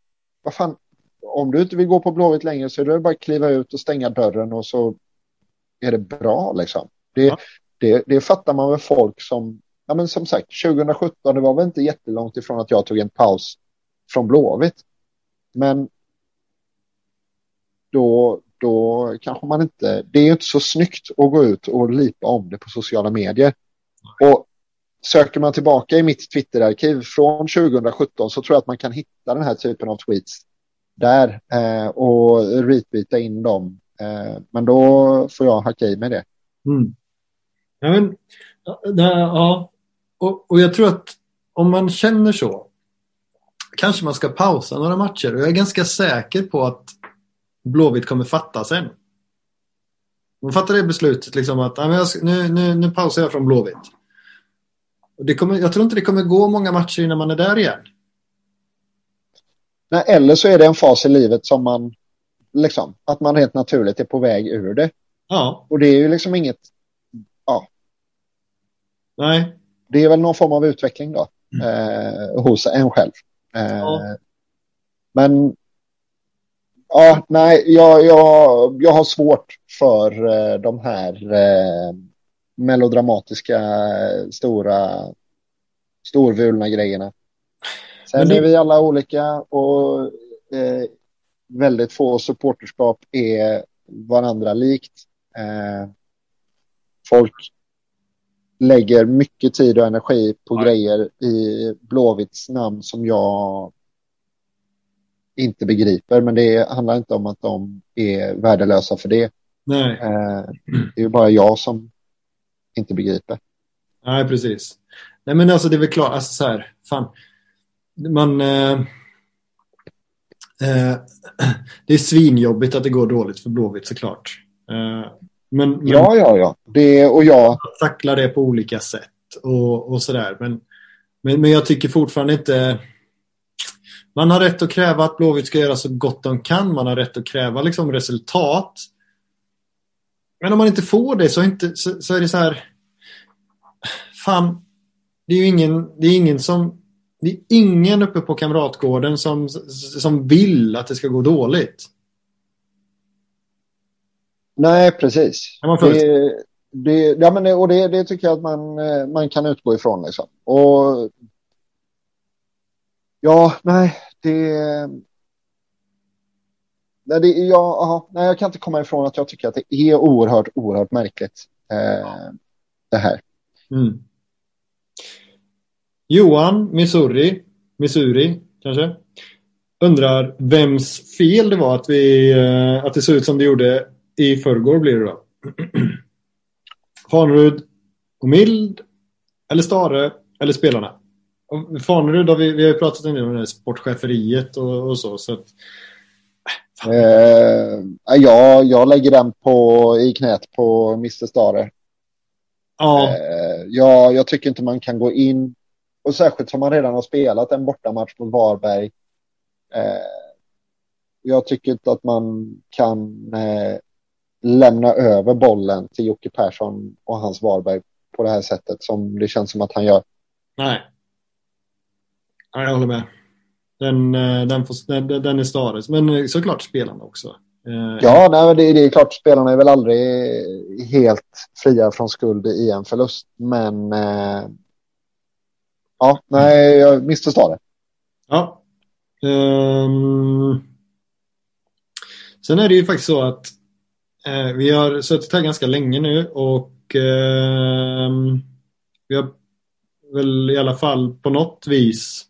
Vad fan, om du inte vill gå på Blåvitt längre så är det bara att kliva ut och stänga dörren och så är det bra liksom. Det, ja. det, det fattar man med folk som, ja men som sagt, 2017, det var väl inte jättelångt ifrån att jag tog en paus från Blåvitt. Men då, då kanske man inte, det är inte så snyggt att gå ut och lipa om det på sociala medier. Och söker man tillbaka i mitt Twitterarkiv från 2017 så tror jag att man kan hitta den här typen av tweets där eh, och retweeta in dem. Eh, men då får jag hacka i med det. Mm. Ja, men, ja, och, och jag tror att om man känner så kanske man ska pausa några matcher och jag är ganska säker på att Blåvitt kommer fatta sen. Man fattar det beslutet liksom att nu, nu, nu pausar jag från Blåvitt. Och det kommer, jag tror inte det kommer gå många matcher innan man är där igen. Nej, eller så är det en fas i livet som man liksom, att man helt naturligt är på väg ur det. Ja. Och det är ju liksom inget, ja. Nej. Det är väl någon form av utveckling då, mm. eh, hos en själv. Eh, ja. Men ja, nej, jag, jag, jag har svårt för eh, de här eh, melodramatiska, stora, storvulna grejerna. Sen det... är vi alla olika och eh, väldigt få supporterskap är varandra likt. Eh, folk lägger mycket tid och energi på Nej. grejer i Blåvitts namn som jag inte begriper. Men det handlar inte om att de är värdelösa för det. Nej. Eh, det är bara jag som inte begriper. Nej, precis. Nej, men alltså det är väl klart, alltså så här, fan. Man... Eh, eh, *clears throat* det är svinjobbigt att det går dåligt för Blåvitt såklart. Eh, men, men, ja, ja, ja. Det, och jag... Tacklar det på olika sätt och, och sådär. Men, men, men jag tycker fortfarande inte... Man har rätt att kräva att Blåvitt ska göra så gott de kan. Man har rätt att kräva liksom resultat. Men om man inte får det så, inte, så, så är det så här... Fan, det är ju ingen, det är ingen som... Det är ingen uppe på Kamratgården som, som vill att det ska gå dåligt. Nej, precis. Det, det, ja, men det, och det, det tycker jag att man, man kan utgå ifrån. Liksom. Och ja, nej, det... Nej, det, ja, aha, nej, jag kan inte komma ifrån att jag tycker att det är oerhört, oerhört märkligt. Eh, det här. Mm. Johan Missouri, Missouri kanske, undrar vems fel det var att, vi, eh, att det såg ut som det gjorde i förrgår blir det då. *clears throat* Hanrud och Mild eller Stare eller spelarna. Fanerud vi, vi har ju pratat en del om det här sportcheferiet och, och så. så att, eh, ja, jag lägger den på, i knät på Mr Stare. Ja. Eh, ja, jag tycker inte man kan gå in och särskilt som man redan har spelat en bortamatch mot Varberg. Eh, jag tycker inte att man kan eh, lämna över bollen till Jocke Persson och hans Varberg på det här sättet som det känns som att han gör. Nej. Ja, jag håller med. Den, eh, den, får, den, den är stadig, men såklart spelarna också. Eh, ja, nej, det, det är klart, spelarna är väl aldrig helt fria från skuld i en förlust, men eh, ja, nej, jag missförstår det. Ja. Um, sen är det ju faktiskt så att Eh, vi har suttit här ganska länge nu och eh, vi har väl i alla fall på något vis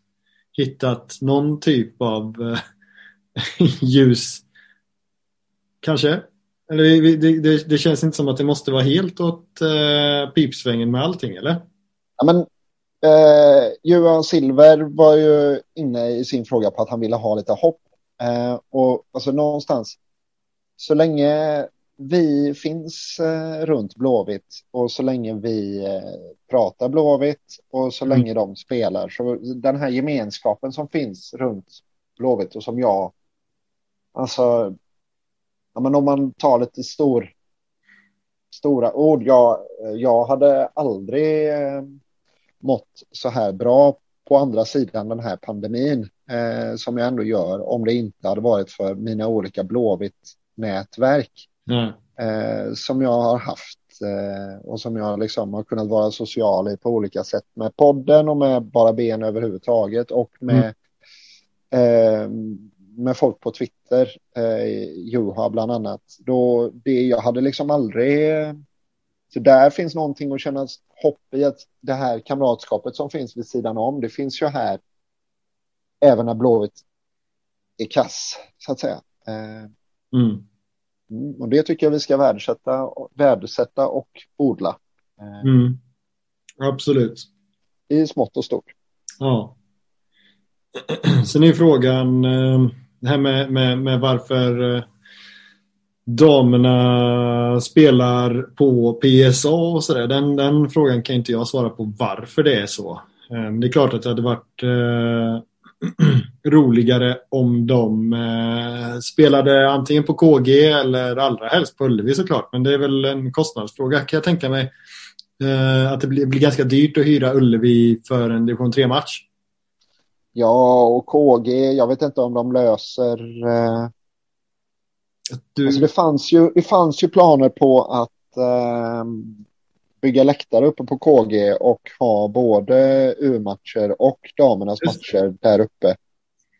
hittat någon typ av eh, *laughs* ljus. Kanske. Eller det, det, det, känns inte som att det måste vara helt åt eh, pipsvängen med allting, eller? Ja, men eh, Johan Silver var ju inne i sin fråga på att han ville ha lite hopp. Eh, och alltså någonstans, så länge vi finns eh, runt Blåvitt och så länge vi eh, pratar Blåvitt och så mm. länge de spelar så den här gemenskapen som finns runt Blåvitt och som jag alltså ja, men om man tar lite stor stora ord jag, jag hade aldrig eh, mått så här bra på andra sidan den här pandemin eh, som jag ändå gör om det inte hade varit för mina olika Blåvitt-nätverk Mm. eh, som jag har haft eh, och som jag liksom har kunnat vara social i på olika sätt med podden och med bara ben överhuvudtaget och med, eh, med folk på Twitter, eh, Juha bland annat. Då det, jag hade liksom aldrig så där finns någonting att känna hopp i att det här kamratskapet som finns vid sidan om, det finns ju här även när Blåvitt är kass, så att säga. Eh, Mm. Mm, och det tycker jag vi ska värdesätta, värdesätta och odla. Eh, Mm. Absolut. I smått och stort. Ja. *clears throat* Sen är frågan eh, det här med, med, med varför eh, damerna spelar på PSA och sådär. Den, den frågan kan inte jag svara på varför det är så. Det är klart att det hade varit *clears throat* roligare om de eh, spelade antingen på KG eller allra helst på Ullevi såklart. Men det är väl en kostnadsfråga kan jag tänka mig. Eh, att det blir, blir ganska dyrt att hyra Ullevi för en division 3-match. Ja, och KG, jag vet inte om de löser... Eh, Du, alltså det, fanns ju, det fanns ju planer på att eh, bygga läktare uppe på KG och ha både U-matcher och damernas Just matcher där uppe.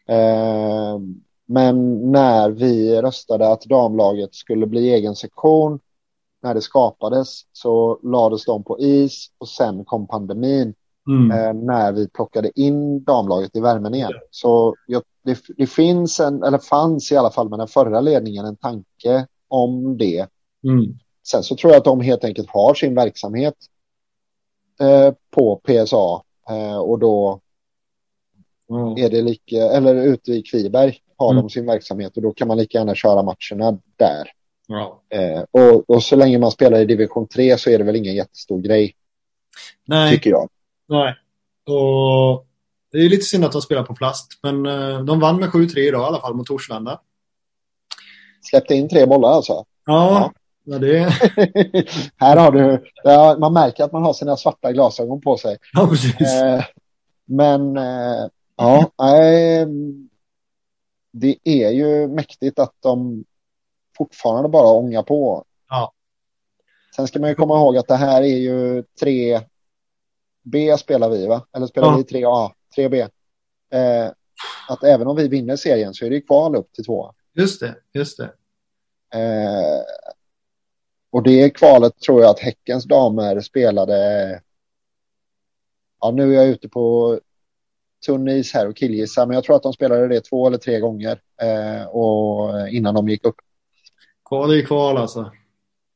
Eh, men när vi röstade att damlaget skulle bli egen sektion, när det skapades, så lades de på is och sen kom pandemin. mm, eh, när vi plockade in damlaget i värmen igen. Så jag, det, det finns en, eller fanns i alla fall med den förra ledningen en tanke om det. mm, Sen så tror jag att de helt enkelt har sin verksamhet eh, på PSA eh, och då ja, är det lika, eller ute i Kviberg har Mm. de sin verksamhet och då kan man lika gärna köra matcherna där. ja. Eh, och, och så länge man spelar i division 3 så är det väl ingen jättestor grej, Nej, tycker jag. nej. Och det är lite synd att de spelar på plast, men eh, de vann med 7-3 idag i alla fall mot Torslanda. Släppte in tre bollar alltså. Ja, ja. Det *laughs* Här har du, ja, man märker att man har sina svarta glasögon på sig. ja, precis. Eh, men eh, ja, nej, det är ju mäktigt att de fortfarande bara ångar på. Ja. Sen ska man ju komma ihåg att det här är ju 3B spelar vi va? Eller spelar Ja. vi 3A? 3B. Eh, att även om vi vinner serien så är det ju kval upp till två. Just det, just det. Eh, och det kvalet tror jag att Häckens damer spelade. Ja, nu är jag ute på tunn is här och killgissar, men jag tror att de spelade det två eller tre gånger eh, och innan de gick upp. Kval är kval alltså.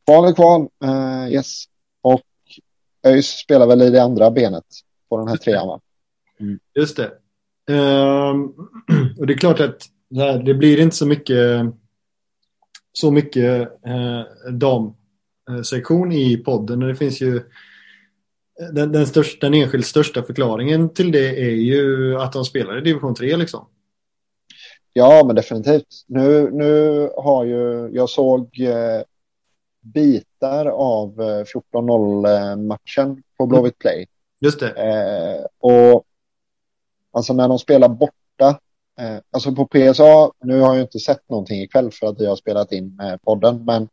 Kval är kval, eh, yes. Och ÖIS spelar väl i det andra benet på den här trean va? Just det. Ehm, *clears throat* och det är klart att det, här, det blir inte så mycket så mycket eh, damsektion i podden. Och det finns ju den, den, största, den enskilt största förklaringen till det är ju att de spelar i division 3 liksom. Ja, men definitivt. Nu, nu har ju, jag såg eh, bitar av eh, 14-0 matchen på Blåvitt Play. Just det. Eh, och alltså när de spelar borta, eh, alltså på PSA, nu har jag inte sett någonting ikväll för att vi har spelat in eh, podden, men eh,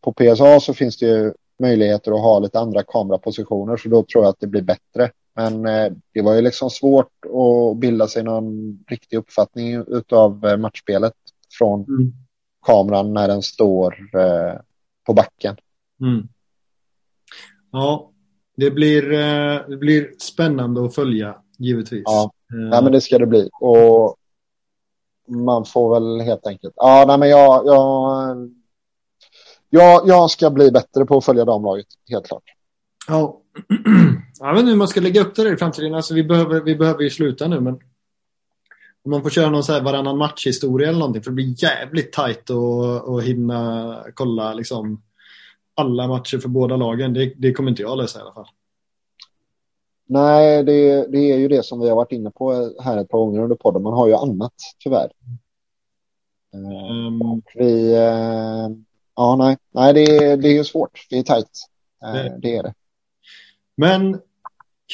på PSA så finns det ju möjligheter att ha lite andra kamerapositioner, så då tror jag att det blir bättre. Men eh, det var ju liksom svårt att bilda sig någon riktig uppfattning av eh, matchspelet från Mm. kameran när den står eh, på backen. Mm. Ja, det blir, eh, det blir spännande att följa givetvis. Ja. Eh, Nej, men det ska det bli. Och man får väl helt enkelt. Ja, nej, men jag, jag, jag, jag ska bli bättre på att följa damlaget, helt klart. Ja. Jag vet inte hur man ska lägga upp det där i framtiden. Alltså, vi, behöver, vi behöver ju sluta nu, men om man får köra någon så här varannan matchhistoria eller någonting, för det blir jävligt tajt att, att hinna kolla liksom alla matcher för båda lagen. Det, det kommer inte jag lösa i alla fall. Nej, det, det är ju det som vi har varit inne på här ett par gånger under podden. Man har ju annat, tyvärr. Eh, Um, Vi, eh, ja, nej, nej det, är- det är ju svårt. Det är tajt. Eh, Det- det är det. men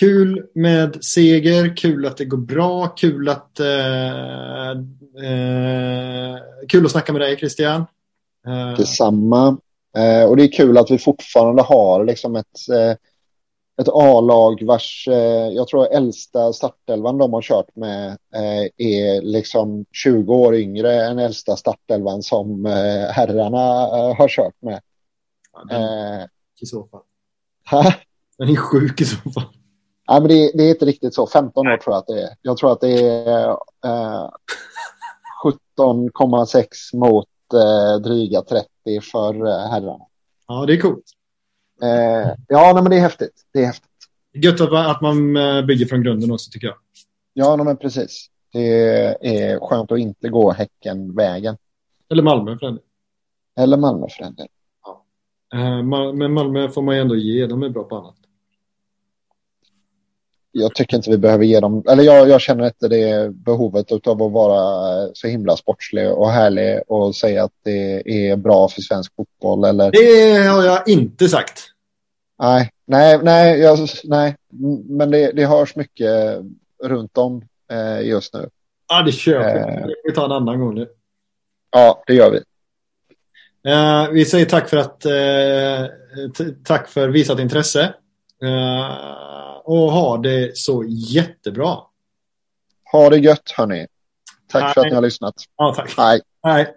kul med seger, kul att det går bra, kul att eh, eh, kul att snacka med dig Christian. Eh. Detsamma. Eh, och det är kul att vi fortfarande har liksom ett, eh, ett A-lag vars, eh, jag tror äldsta startelvan de har kört med eh, är liksom 20 år yngre än äldsta startelvan som eh, herrarna eh, har kört med. Ja, den, I så fall. Ha? Den är sjuk i så fall. Nej, men det, det, är inte riktigt så. 15 år tror jag att det är. Jag tror att det är eh, 17,6 mot eh, dryga 30 för eh, herrarna. Ja, det är coolt. Eh, ja, nej, men det är häftigt. Det är häftigt. Gött att, att man eh, bygger från grunden också tycker jag. Ja, nej, men precis. Det är skönt att inte gå Häcken-vägen. Eller Malmö för den Eller Malmö för den ja. Eh, men Malmö får man ju ändå ge. De är bra på annat jag tycker inte vi behöver ge dem, eller jag, jag känner inte det behovet av att vara så himla sportslig och härlig och säga att det är bra för svensk fotboll. Eller... Det har jag inte sagt. Nej, nej, nej, jag, nej. men det, det hörs mycket runt om eh, just nu. Ja, det köper eh, vi. tar en annan gång nu. Ja, det gör vi. Eh, vi säger tack för att eh, tack för visat intresse. Eh, och ha det så jättebra. Ha det gött hörni. Tack Hej. för att ni har lyssnat. Ja, tack. Hej. Hej.